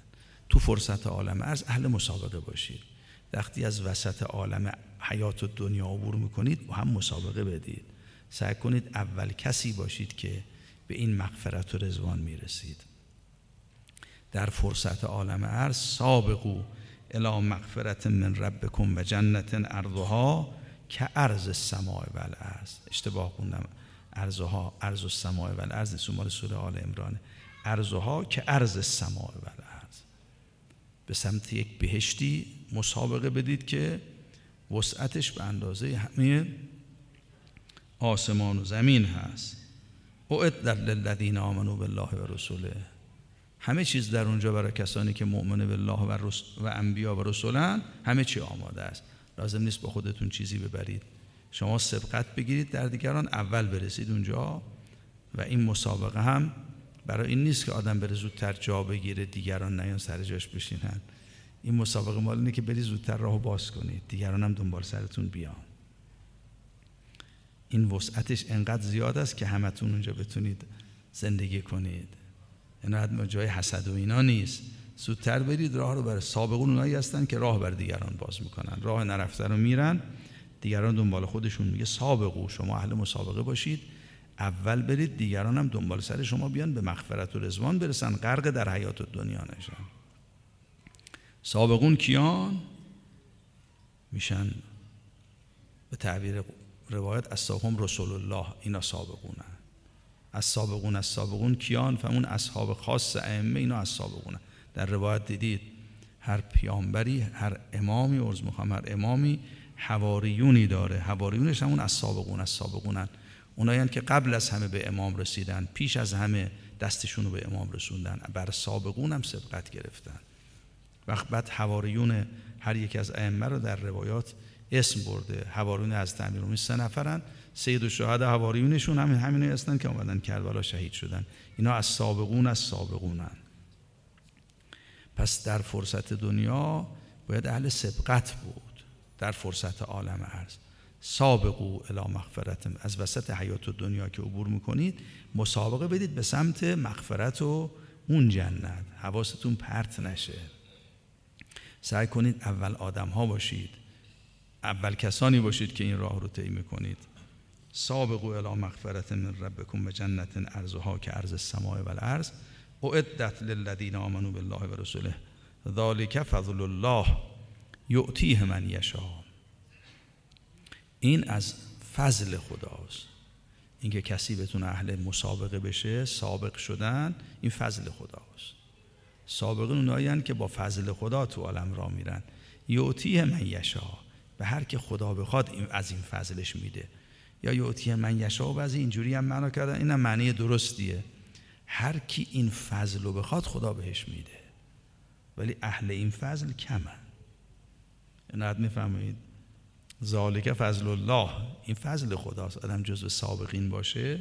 تو فرصت عالم عرض اهل مسابقه باشید. وقتی از وسط عالم حیات و دنیا عبور می‌کنید و هم مسابقه بدید. سعی کنید اول کسی باشید که به این مغفرت و رزوان می‌رسید. در فرصت عالم عرض سابقو الا مغفرت من ربکم و جنت ارضها که ارز السماع و الارض. اشتباه خوندم. ارزها ارز السماع و الارض. سومال سوره آل عمران. ارزها که ارز السماع و الارض. به سمت یک بهشتی مسابقه بدید که وسعتش به اندازه همه آسمان و زمین هست. در للذین آمنوا بالله و رسوله. همه چیز در اونجا برای کسانی که مؤمن بالله و, رس و انبیا و رسولن همه چی آماده است. لازم نیست با خودتون چیزی ببرید. شما سبقت بگیرید در دیگران اول برسید اونجا و این مسابقه هم برای این نیست که آدم بره زودتر جا بگیره دیگران نیان سر جاش بشینن. این مسابقه مال اینه که بری زودتر راهو باز کنید. دیگران هم دنبال سرتون بیان. این وسعتش انقدر زیاد است که همتون اونجا بتونید زندگی کنید. اینا جای حسد و اینا نیست. زودتر برید راه رو برای سابقون اونایی هستن که راه بر دیگران باز می‌کنن. راه نرفته رو میرن دیگران دنبال خودشون میگه سابقو شما اهل مسابقه باشید. اول برید دیگران هم دنبال سر شما بیان به مغفرت و رزوان برسن غرق در حیات دنیا نشن. سابقون کیان؟ میشن به تعبیر روایت از رسول الله اینا سابقونن از سابقون از سابقون کیان؟ فهمون اصحاب خاص ائمه اینا از سابقونه. در روایت دیدید هر پیامبری هر امامی عرض می‌خوام هر امامی حواریونی داره. حواریونش همون از سابقون از سابقونن. اونایی که قبل از همه به امام رسیدن پیش از همه دستشون رو به امام رسوندن. بر سابقون هم سبقت گرفتن. وقت بعد حواریون هر یک از ائمه رو در روایات اسم برده. حواریون از تعمیر سه نفرن. سید و شهد حواریونشون همین همین هستن که آمدن کربلا شهید شدن. اینا از سابقون از سابقونن. پس در فرصت دنیا باید اهل سبقت بود. در فرصت عالم عرض. سابقو الی مغفرت. از وسط حیات و دنیا که عبور می‌کنید مسابقه بدید به سمت مغفرت و اون جنت. حواستون پرت نشه. سعی کنید اول آدم ها باشید. اول کسانی باشید که این راه رو طی می‌کنید. سابقو الی مغفرت من ربکم و جنت ارزها که ارز السماء و الارض. اعدت للذین آمنوا بالله و رسوله ذالک فضل الله یعطیه من یشا این از فضل خداست. اینکه کسی بتونه اهل مسابقه بشه سابق شدن این فضل خداست. سابقون اونایی که با فضل خدا تو عالم را میرن. یعطیه من یشا به هر که خدا بخواد از این فضلش میده. یا یعطیه من یشا و بعضی اینجوری هم معنا کردن اینم معنی درستیه. هر کی این فضل رو بخواد خدا بهش میده. ولی اهل این فضل کمن. اینقدر می‌فهمید ذالک فضل الله. این فضل خداست. آدم جزو سابقین باشه.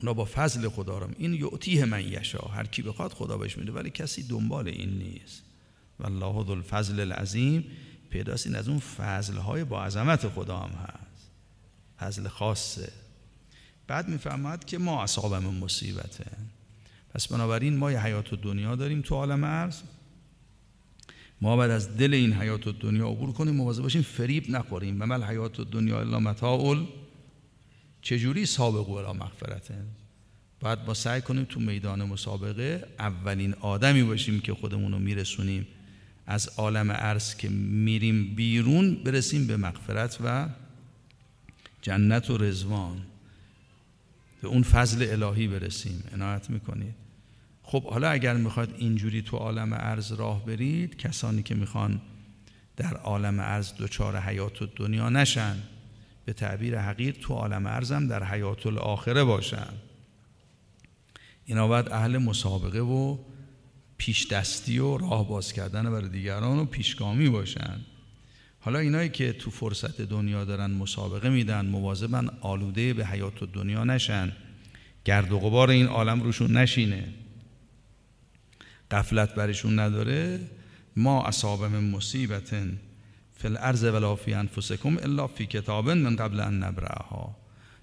اونا با فضل خدا رو این یعطیه من یشا هر کی بخواد خدا بهش میده. ولی کسی دنبال این نیست. والله ذو الفضل العظیم. پیداست. این از اون فضل های با عظمت خدا هم هست. فضل خاصه. بعد می‌فهمد که ما اصابم مصیبته. پس بنابراین ما یه حیات دنیا داریم تو عالم عرض. ما بعد از دل این حیات دنیا عبور کنیم مواظب باشیم فریب نخوریم. ممل حیات دنیا الا متاع چجوری سابق الی مغفرته؟ بعد با سعی کنیم تو میدان مسابقه اولین آدمی باشیم که خودمون رو میرسونیم. از عالم عرض که میریم بیرون برسیم به مغفرت و جنت و رزوان به اون فضل الهی برسیم. عنایت می‌کنید. خب حالا اگر می‌خواد اینجوری تو عالم عرض راه برید کسانی که می‌خوان در عالم عرض دچار حیات و دنیا نشن به تعبیر حقیر تو عالم ارزم در حیات الاخره باشن. اینا باید اهل مسابقه و پیش دستی و راه باز کردن برای دیگران و پیشگامی باشن. حالا اینایی که تو فرصت دنیا دارن مسابقه میدن مواظبن آلوده به حیات و دنیا نشن. گرد و غبار این عالم روشون نشینه. قفلت برشون نداره. ما اصابم مصیبتن. فی الارض ولا فی انفسکم الا فی کتاب من قبل ان نبرعها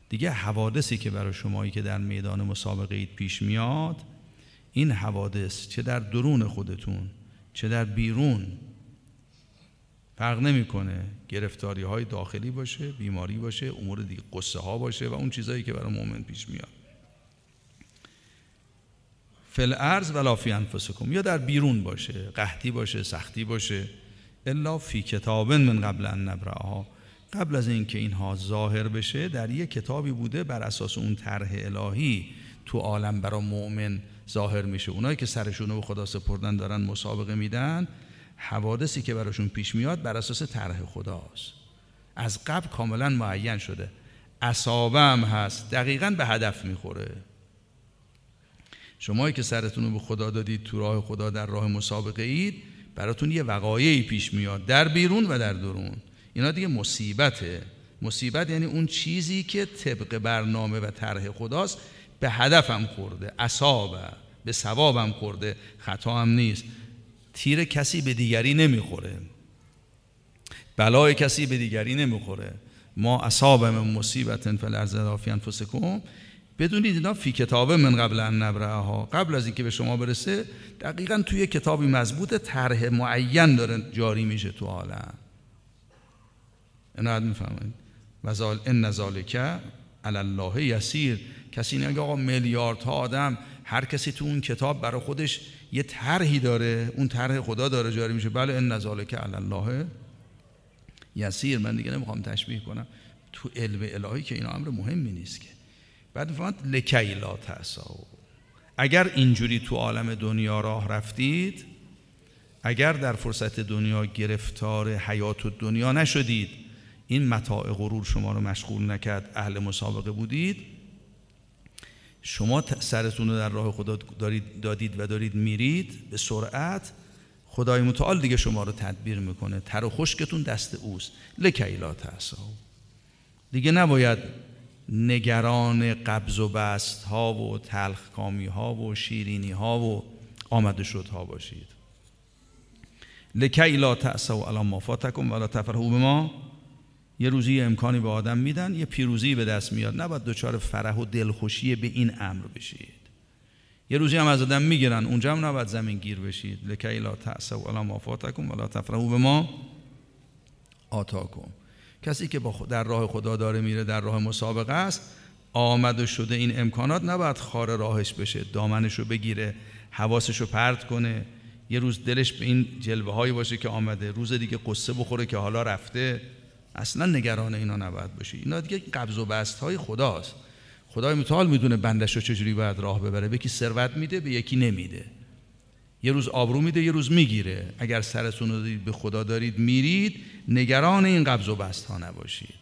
دیگه حوادثی که برای شمایی که در میدان مسابقه اید پیش میاد این حوادث چه در درون خودتون چه در بیرون فرق نمی‌کنه گرفتاری های داخلی باشه بیماری باشه امور دیگه قصه ها باشه و اون چیزایی که برای مؤمن پیش میاد. فل ارز ولا فی انفسکم یا در بیرون باشه قحطی باشه سختی باشه الا فی کتاب من قبل ان نبرعها قبل از اینکه اینها ظاهر بشه در یک کتابی بوده بر اساس اون طرح الهی تو عالم برای مؤمن ظاهر میشه. اونایی که سرشون رو به خدا سپردن دارن مسابقه میدن حوادثی که براشون پیش میاد بر اساس طرح خداست. از قبل کاملا معین شده. اصابه هم هست. دقیقا به هدف می‌خوره. شمایی که سرتون رو به خدا دادید تو راه خدا در راه مسابقه اید براتون یه وقایعی پیش میاد. در بیرون و در درون. اینا دیگه مصیبته. مصیبت یعنی اون چیزی که طبق برنامه و طرح خداست. به هدفم خورده اصابه به ثوابم خورده خطا هم نیست. تیر کسی به دیگری نمی‌خوره. بلای کسی به دیگری نمی‌خوره. ما اصابم مصیبت فل ارز فی انفسکم. بدونید اینا فی کتاب من قبل ان نبرها قبل از اینکه به شما برسه دقیقا توی کتابی مضبوط طرح معین داره جاری میشه تو عالم. اینو می‌فهمید و ان ذالک علی الله یسیر. کسی نگه آقا میلیاردها آدم هر کسی تو اون کتاب برای خودش یه طرحی داره اون طرح خدا داره جاری میشه. بله ان ذالک علی الله یسیر. من دیگه نمی‌خوام تشبیه کنم. تو علم الهی که این امر مهمی نیست که. بعد می‌فهمد لکی لا تأساو اگر اینجوری تو عالم دنیا راه رفتید اگر در فرصت دنیا گرفتار حیات و دنیا نشدید این متاع غرور شما رو مشغول نکرد اهل مسابقه بودید شما سرتون رو در راه خدا دارید دادید و دارید میرید به سرعت خدای متعال دیگه شما رو تدبیر می‌کنه. تر و خشکتون دست اوست. لکی لا تأساو دیگه نباید نگران قبض و بست ها و تلخ کامی ها و شیرینی ها و آمده شد ها باشید. لکی لا تأسوا علی ما فاتکم ولا تفرحوا ما یه روزی یه امکانی به آدم میدن یه پیروزی به دست میاد. نباید دچار فرح و دلخوشی به این امر بشید. یه روزی هم از آدم می‌گیرن اونجا هم نباید زمین گیر بشید. لکی لا تأسوا علی ما فاتکم ولا تفرحوا ما آتاکم. کسی که با در راه خدا داره میره در راه مسابقه است آمده شده این امکانات نباید خار راهش بشه دامنش رو بگیره حواسش رو پرت کنه. یه روز دلش به این جلوه هایی باشه که آمده روز دیگه قصه بخوره که حالا رفته. اصلا نگران اینا نباید باشه اینا دیگه قبض و بست های خداست. خدای متعال می‌دونه بندش رو چجوری باید راه ببره. به یکی ثروت میده به یکی نمیده. یه روز آبرو میده یه روز می‌گیره. اگر سرتون رو به خدا دارید میرید نگران این قبض و بست ها نباشید.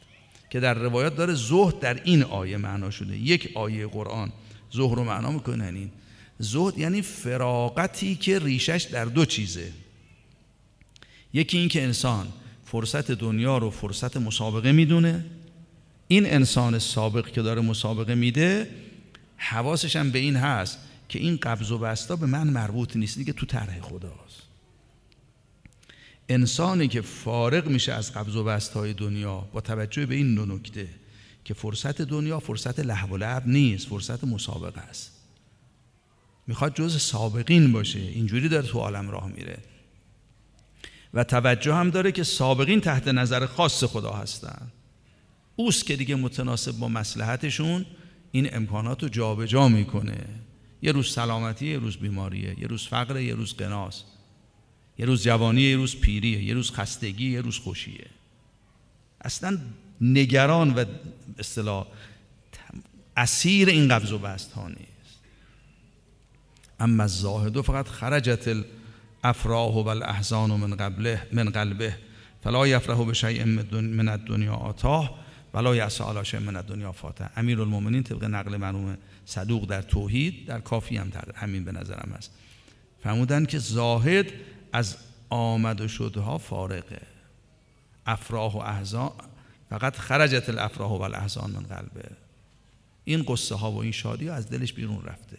که در روایات داره زهد در این آیه معنا شده. یک آیه قرآن زهد رو معنا می‌کنن این زهد یعنی فراغتی که ریشش در دو چیزه. یکی این که انسان فرصت دنیا رو فرصت مسابقه می‌دونه. این انسان سابق که داره مسابقه میده حواسش هم به این هست که این قبض و بستا به من مربوط نیست دیگه تو طرح خداست. انسانی که فارغ میشه از قبض و بست های دنیا با توجه به این دو نکته که فرصت دنیا فرصت لحو و لعب نیست فرصت مسابقه است. می‌خواد جز سابقین باشه اینجوری داره تو عالم راه میره. و توجه هم داره که سابقین تحت نظر خاص خدا هستن. اوست که دیگه متناسب با مسلحتشون این امکانات رو جابجا می‌کنه. یه روز سلامتی یه روز بیماریه. یه روز فقر یه روز قناس. یه روز جوانی یه روز پیریه یه روز خستگی یه روز خوشیه. اصلا نگران و اصطلاح اسیر این قبض و بست ها نیست. اما الزاهد فقط خرجت الافراح و الاحزان من قبله من قلبه. فلا یفرح به شیء من الدنیا آتاه ولا یعصى على شیء من الدنیا فاته المؤمنین طبق نقل مرحوم صدوق در توحید در کافی هم همین به نظرم است فرمودن که زاهد از آمد و شدها فارقه افراح و احزان فقط خرجت الافراح و الاحزان من قلبه. این قصه ها و این شادی از دلش بیرون رفته.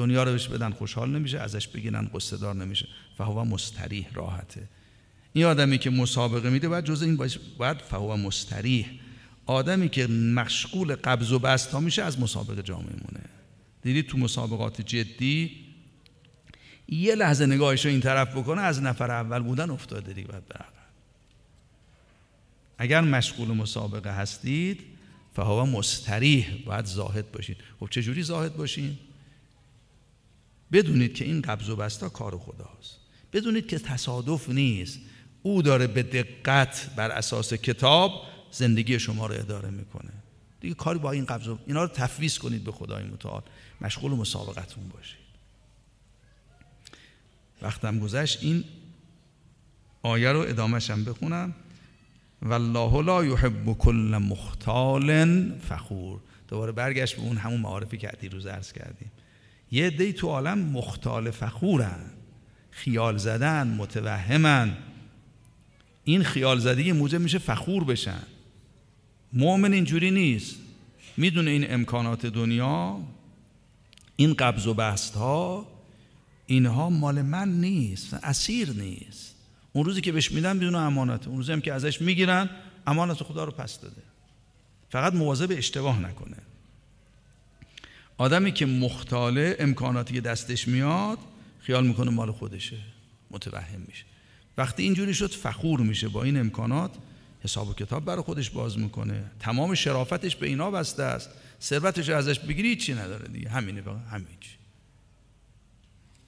دنیا رو بهش بدن خوشحال نمیشه ازش بگیرن قصه دار نمیشه. فهو مستریح راحته. این آدمی که مسابقه میده باید جز این باید فهو مستریح. آدمی که مشغول قبض و بست ها میشه از مسابقه جا میمونه. دیدید تو مسابقات جدی؟ یه لحظه نگاهش رو این طرف بکنه از نفر اول بودن افتاده دیگه بره اگر مشغول مسابقه هستید فهو مستریح باید زاهد باشید خب چجوری زاهد باشین؟ بدونید که این قبض و بستا کار خداست. بدونید که تصادف نیست. او داره به دقت بر اساس کتاب زندگی شما رو اداره می‌کنه. دیگه کاری با این قبض و اینا رو تفویض کنید به خدای متعال. مشغول مسابقتون باشید. وقتم گذشت. این آیه رو ادامهش هم بخونم. والله لا یحب کل مختال فخور. دوباره برگشت به اون همون معارفی که روز عرض کردیم. یه دی تو عالم مختال فخورن خیال زدن متوهمن. این خیال زدگی موجب میشه فخور بشن. مؤمن اینجوری نیست. می‌دونه این امکانات دنیا این قبض و بست ها اینها مال من نیست اسیر نیست. اون روزی که بهش میدن بدون امانت. اون روزی هم که ازش می‌گیرن امانت خدا رو پس داده. فقط مواظب اشتباه نکنه. آدمی که مختاله امکاناتی که دستش میاد خیال می‌کنه مال خودشه متوهم میشه. وقتی اینجوری شد فخور میشه با این امکانات. حساب و کتاب برای خودش باز می‌کنه. تمام شرافتش به اینا بسته است. ثروتش ازش بگیری چی نداره دیگه. همینه فقط همین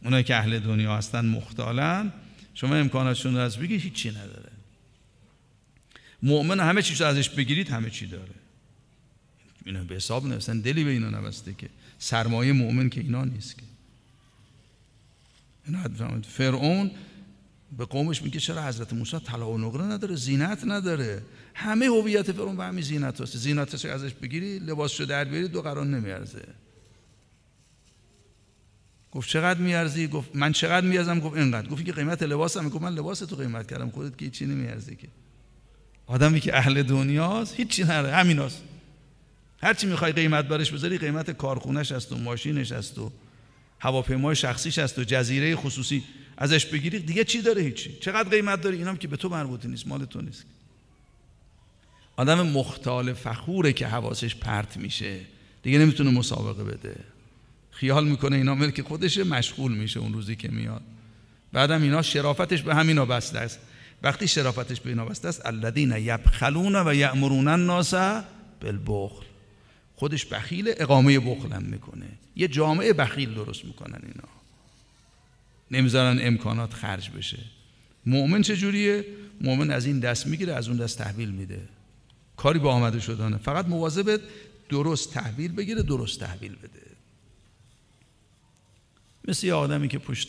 اونایی که اهل دنیا هستن مختالن. شما امکاناتشون رو از بگید هیچی نداره. مؤمن همه چیز ازش بگیرید همه چی داره. اینا به حساب نوستن دلی به اینا نبسته که. سرمایه مؤمن که اینا نیست که. فرعون به قومش میگه چرا حضرت موسی طلا و نقره نداره زینت نداره؟ همه هویت فرعون به همین زینت هست. زینتش ازش بگیری لباسشو در بیاری دو قرار نمیارزه. گفت چقدر میارزی؟ گفت من چقدر میارزم؟ گفت اینقدر. گفت که قیمت لباسم گفت من لباس تو قیمت کردم. خودت که چی نمیارزی که. آدمی که اهل دنیاست هیچی نداره. همیناست. هر چی می‌خوای قیمت برش بذاری قیمت کارخونش است و ماشینش است و هواپیمای شخصیش است و جزیره خصوصی. ازش بگیری دیگه چی داره هیچی؟ چقدر قیمت داره؟ اینام که به تو مربوط نیست مال تو نیست. آدم مختال فخوره که حواسش پرت میشه. دیگه نمی‌تونه مسابقه بده. خیال می‌کنه اینا ملک خودشه مشغول میشه اون روزی که میاد. بعدم اینا شرافتش به همینا بسته است. وقتی شرافتش به اینا بسته است الذین یبخلون و یأمرون الناس بالبخل. خودش بخیل اقامه بخل هم می‌کنه. یه جامعه بخیل درست می‌کنن اینا. نمی‌ذارن امکانات خرج بشه. مؤمن چجوریه مؤمن از این دست می‌گیره از اون دست تحویل میده. کاری با آمده شدانه فقط مواظبت درست تحویل بگیره درست تحویل بده. مثل یه آدمی که پشت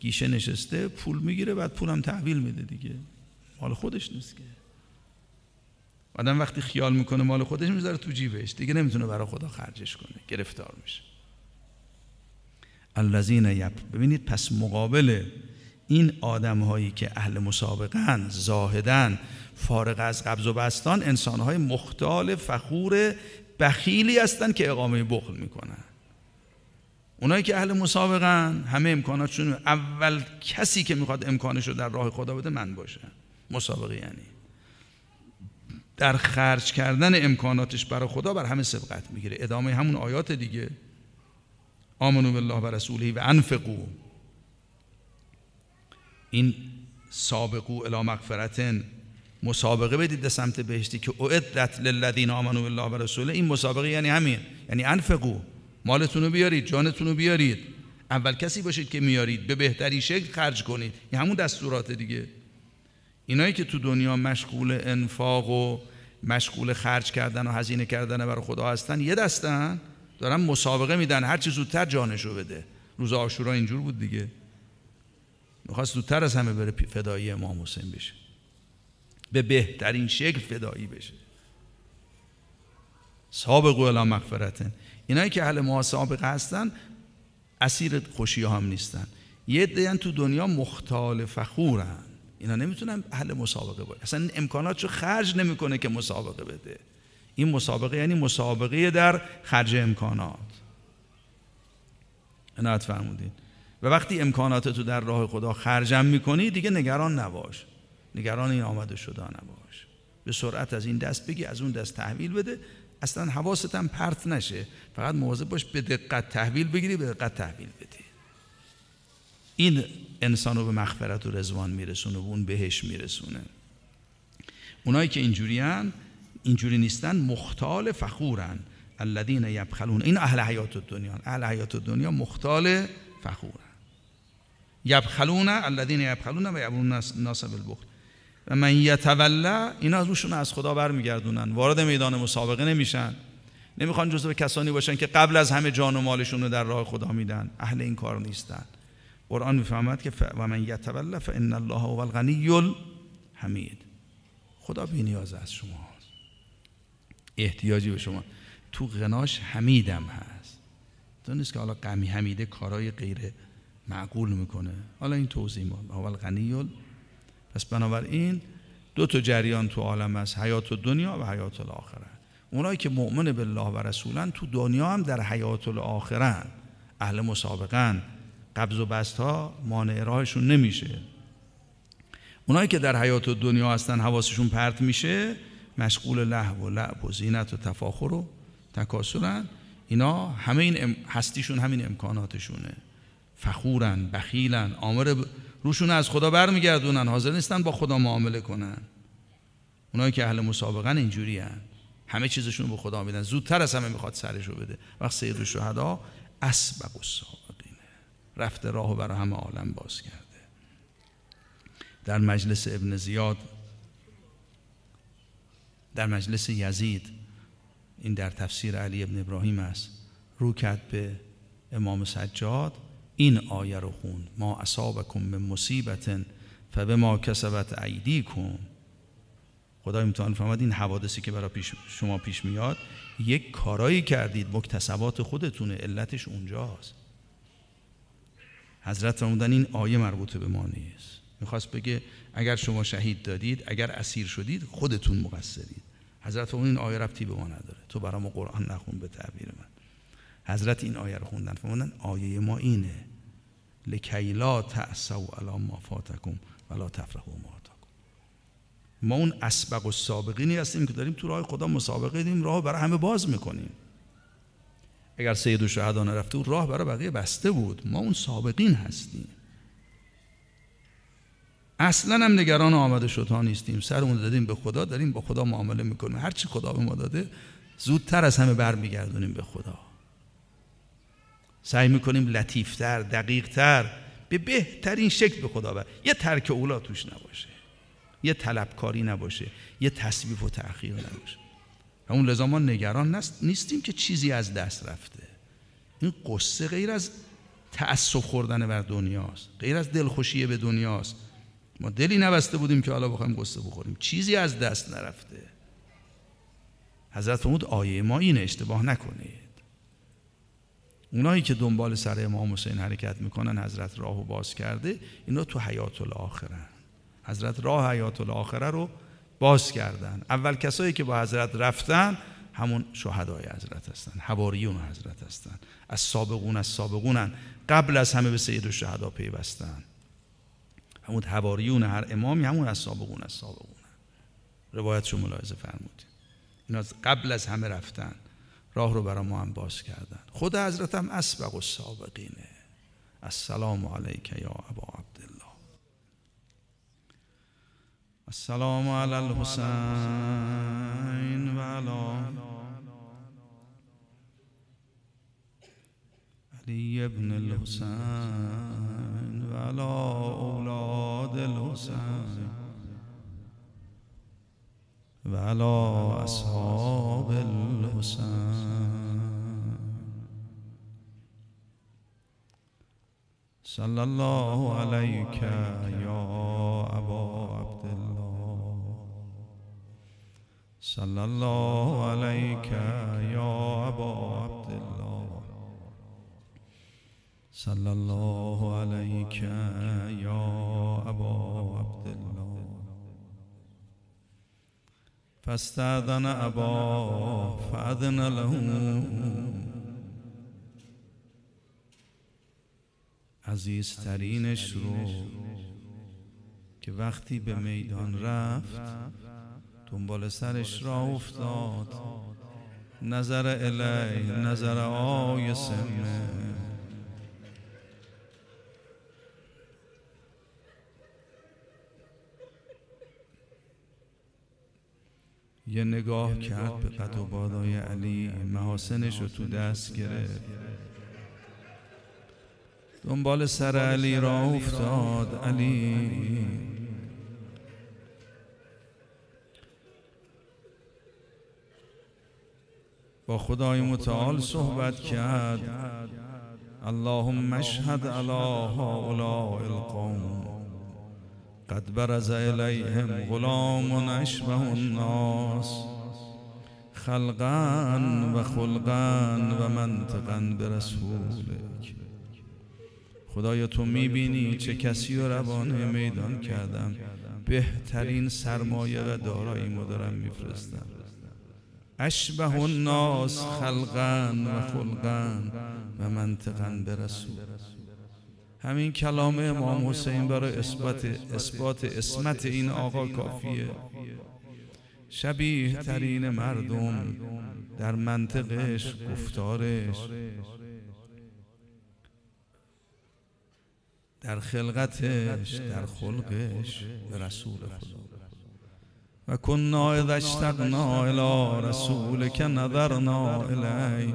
گیشه نشسته پول می‌گیره بعد پولم تحویل میده دیگه. مال خودش نیست که. آدم وقتی خیال می‌کنه مال خودش می‌ذاره تو جیبش. دیگه نمی‌تونه برای خدا خرجش کنه. گرفتار میشه. الذین یب ببینید پس مقابل این آدم هایی که اهل مسابقن زاهدن فارغ از قبض و بستان انسان های مختال فخور بخیلی هستن که اقامه بخل می‌کنن. اونایی که اهل مسابقن همه امکاناتشون اول کسی که می‌خواد امکانش رو در راه خدا بده من باشه مسابقه یعنی. در خرج کردن امکاناتش برای خدا بر همه سبقت می‌گیره. ادامه همون آیات دیگه. آمنو بالله و رسوله و انفقو این سابقو الی مغفرتن. مسابقه بدید به سمت بهشتی که اعدت للذین آمنو بالله و رسوله. این مسابقه یعنی همین. یعنی انفقو مالتون رو بیارید جانتون رو بیارید. اول کسی باشید که میارید به بهترین شکل خرج کنید. این همون دستورات دیگه. اینایی که تو دنیا مشغول انفاق و مشغول خرج کردن و هزینه کردن برای خدا هستن یه دستن دارن مسابقه میدن هر چی زودتر جانشو بده. روز آشورا اینجور بود دیگه. می‌خواست زودتر از همه بره فدایی امام حسین بشه. به بهترین شکل فدایی بشه. سابق الی مغفرتن. اینایی که اهل محاسبه هستن اسیر خوشی هم نیستن. یه دیان تو دنیا مختال فخورن. اینا نمی‌تونن اهل مسابقه باشه اصلا امکاناتشو خرج نمی‌کنه که مسابقه بده. این مسابقه یعنی مسابقه در خرج امکانات. عنایت فرمودین. و وقتی امکانات تو در راه خدا خرجم می‌کنی دیگه نگران نباش. نگران این آمده شده نباش. به سرعت از این دست بگی از اون دست تحویل بده. اصلا حواست هم پرت نشه. فقط مواظب باش به دقت تحویل بگیری به دقت تحویل بدی. این انسان رو به مغفرت و رزوان میرسونه و اون بهش میرسونه. اونایی که اینجوری اینجوری نیستن مختال فخورن. الذين یبخلون. این اهل حیات دنیا اهل حیات دنیا مختال فخورن. یبخلون الذين یبخلون و یبون ناس بالبخل. و من یتولا اینا روشون از خدا برمیگردونن. وارد میدان مسابقه نمیشن. نمی‌خوان جزو کسانی باشن که قبل از همه جان و مالشون رو در راه خدا میدن. اهل این کار نیستن. قرآن می‌فهمد که و من یتولا فان الله هو الغنی الحمید خدا بی نیاز از شما احتیاجی به شما تو غناش حمیدم هست تو نیست که حالا قمی حمیده کارای غیر معقول می‌کنه حالا این توضیح ما اول غنی پس بنابراین دو تا جریان تو عالم هست حیات و دنیا و حیات الاخره اونایی که مؤمن بالله و رسولن تو دنیا هم در حیات الاخره اهل مسابقن قبض و بست ها مانع راهشون نمیشه. اونایی که در حیات دنیا هستن حواسشون پرت میشه مشغول لحو و لعب و زینت و تفاخر و تکاسرن. اینا همه این هستیشون همین امکاناتشونه. فخورن بخیلن آمر روشون از خدا برمیگردونن. حاضر نیستن با خدا معامله کنن. اونایی که اهل مسابقن اینجوری هن. همه چیزشون به خدا میدن. زودتر از همه می‌خواد سرشو بده. وقت سید الشهدا اسبق السابقینه رفته راهو برای همه عالم باز کرده در مجلس ابن زیاد در مجلس یزید این در تفسیر علی ابن ابراهیم است رو کرد به امام سجاد این آیه رو خوند ما اصابکم من مصیبت فبه ما کسبت کن خدا امتحان فرماد این حوادثی که برای پیش شما پیش میاد یک کارایی کردید مکتسبات خودتونه علتش اونجاست. حضرت فرمودن این آیه مربوط به ما نیست. می‌خواست بگه اگر شما شهید دادید اگر اسیر شدید خودتون مقصرید. حضرت اون این آیه ربطی به ما نداره. تو برام قرآن نخون به تعبیر من. حضرت این آیه رو خوندن. فرمودن آیه ما اینه. لکیلا تأسو علی ما فاتکم ولا تفرحوا ما ما اون اسبق و سابقینی هستیم که داریم تو راه خدا مسابقه دیم راه برای همه باز می‌کنیم. اگر سید و شهدا نرفته بود راه برای بقیه بسته بود. ما اون سابقین هستیم. اصلا هم نگران آمده شدها نیستیم. سرمون دادیم به خدا داریم با خدا معامله می‌کنیم. هرچی خدا به ما داده زودتر از همه برمیگردونیم به خدا. سعی می‌کنیم لطیفتر دقیقتر به بهترین شکل به خدا بر. یه ترک اولا توش نباشه. یه طلبکاری نباشه. یه تصویف و تأخیر نباشه. و اون لذا ما نگران نیستیم که چیزی از دست رفته. این قصه غیر از تأسف خوردن بر دنیاست. غیر از دلخوشی به دنیاست. ما دلی نبسته بودیم که حالا بخوایم قصه بخوریم. چیزی از دست نرفته. حضرت فرمود آیه ما این اشتباه نکنید. اونایی که دنبال سر امام حسین حرکت می‌کنن حضرت راهو باز کرده اینا تو حیات الاخره حضرت راه حیات الاخره رو باز کردن. اول کسایی که با حضرت رفتن همون شهدای حضرت هستن حواریون حضرت هستن. از سابقون از سابقونن. قبل از همه به سید الشهدا پیوستن. همون حواریون هر امامی همون از سابقون از سابقونن روایت رو ملاحظه فرمودیم اینا قبل از همه رفتن. راه رو برای ما هم باز کردن. خود حضرت هم اسبق و سابقینه السلام علیک یا ابا عبدالله السلام علی الحسین و علی علی ابن الحسین و علی اولاد الحسین و علی اصحاب الحسین صلی الله علیک یا ابا عبدالله صلی الله علیک یا ابا عبدالله صلی الله علیک یا ابا عبدالله فاستاذن ابا فاذن له. عزیزترینش رو که وقتی به میدان رفت دنبال سرش را افتاد. نظر الی نظر آی سمه. یه نگاه کرد به قد و بادای علی. محاسنش رو تو دست گرفت. دنبال سر علی را افتاد. علی. با خدای متعال صحبت کرد. اللهم اشهد علی هؤلاء القوم. قد برز الیهم غلام اشبه الناس. خلقا و خلقا و منطقا برسولک خدایا تو می‌بینی چه کسی رو روانه میدان کردم. بهترین سرمایه و دارایی دارم میفرستم. اشبه الناس خلقا و خلقا و منطقا برسول همین کلام امام حسین برای اثبات اثبات اسمت این آقا کافیه. شبیه ترین مردم در منطقش گفتارش. در خلقتش در خلقش به رسول خدا. و کنا اذا اشتقنا الى رسول که نظرنا الی.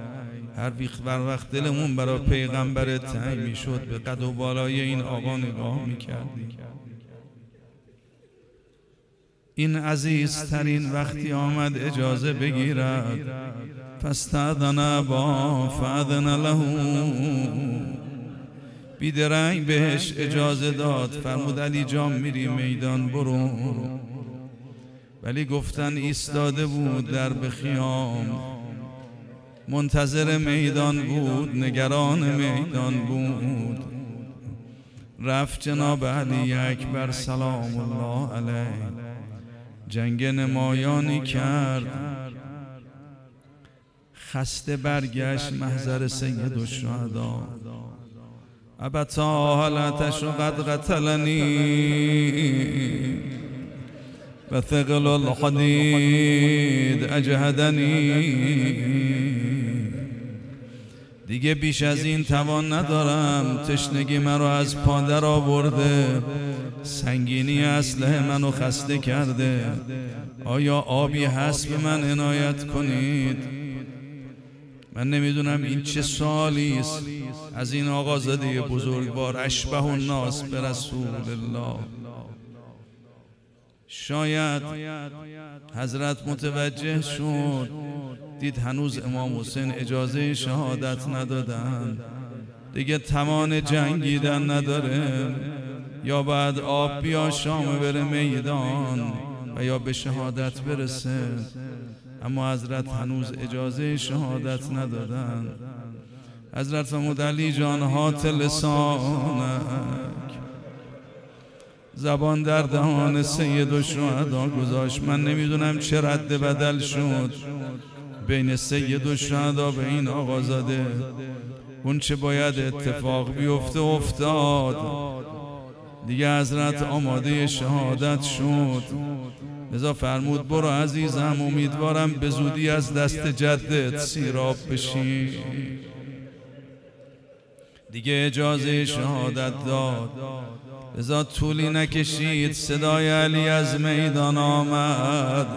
هر وقت بر وقت دلمون برای پیغمبر تنگ می‌شد به قد و بالای این آقا نگاه می‌کردیم. این عزیز ترین وقتی آمد اجازه بگیرد. فاستاذن با فاذن له. بیدرنگ بهش اجازه داد فرمود علی جان میری میدان برو. ولی گفتن ایستاده بود در بخیام منتظر میدان بود نگران میدان بود. رفت جناب علی اکبر سلام الله علیه. جنگ نمایانی کرد. خسته برگشت محضر سید و شهدا. ابتا حالتش قد قتلنی. و ثقل الحدید اجهدنی دیگه بیش از این توان ندارم. تشنگی مرا از پادر آورده. سنگینی اسلحه منو خسته کرده. آیا آبی هست به من عنایت کنید؟ من نمی‌دونم این چه سالی است. از این آقازاده بزرگوار اشبه الناس به رسول الله. شاید حضرت متوجه شد دید هنوز امام حسین اجازه شهادت ندادن دیگه تمان جنگیدن نداره یا بعد آب بیا شام بره میدان و یا به شهادت برسه. اما حضرت هنوز اجازه شهادت ندادن. حضرت فرمود علی جان هات لسانک زبان در دهان سید و شهدا گذاشت. من نمی‌دونم چه رد بدل شد. بین سید و شهدا به این آقا زده. اون چه باید اتفاق بیفته افتاد. دیگه حضرت آماده شهادت شد. لذا فرمود برو عزیزم امیدوارم به زودی از دست جدت سیراب بشی. دیگه اجازه شهادت داد. لذا طولی نکشید صدای علی از میدان آمد.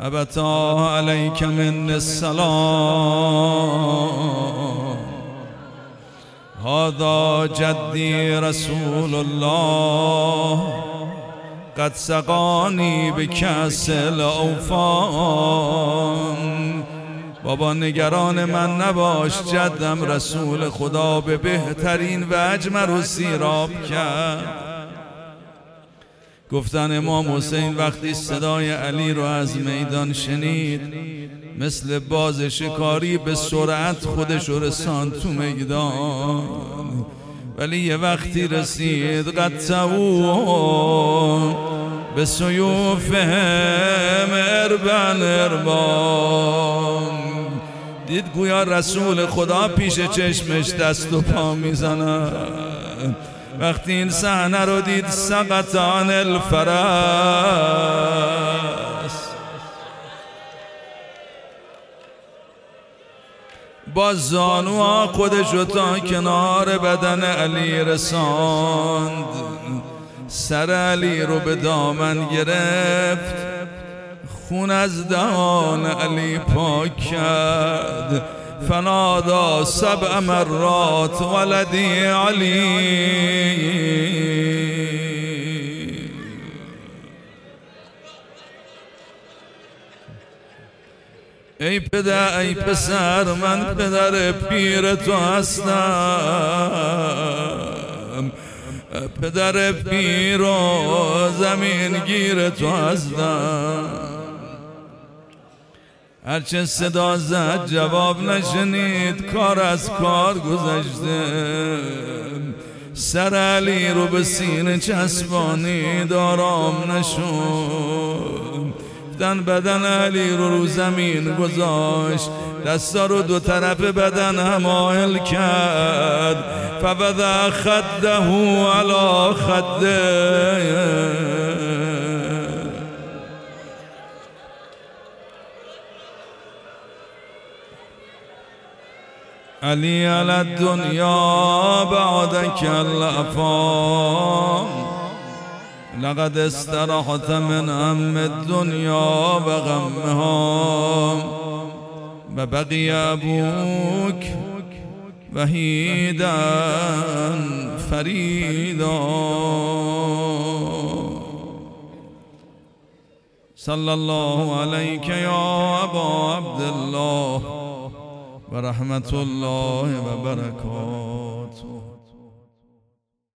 ابتا علیک من السلام. هذا جدی رسول الله. قد سقانی به کسل اوفان بابا نگران من نباش جدم رسول خدا به بهترین و اجمر و سیراب کرد. گفتن امام حسین وقتی صدای علی رو از میدان شنید مثل باز شکاری به سرعت خودش رسان تو میدان. ولی یه وقتی رسید قطعو به سیوفهم اربن اربان دید گویا رسول خدا پیش چشمش دست و پا می‌زنه وقتی این صحنه رو دید سقطان الفرس. با زانوها خودش رو تا کنار بدن علی رساند. سر علی رو به دامن گرفت. خون از دهان علی پاک کرد. فنادا سبع مرات ولدی علی. ای پدر ای پسر من پدر پیر تو هستم. پدر پیر و زمین گیر تو هستم. هرچه صدا زد جواب نشنید کار از کار گذشته. سر علی رو به سینه چسبانی دارام نشون رفتن بدن علی رو رو زمین گذاشت. دستا رو دو طرف بدن همایل کرد. فبدا خده علا خده. علی علی الدنیا بعدك الافام لقد استرحت من هم الدنيا وغمها وبقي أبوك وحيدا فريدا. صلى الله عليك يا أبا عبد الله. ورحمة الله وبركاته.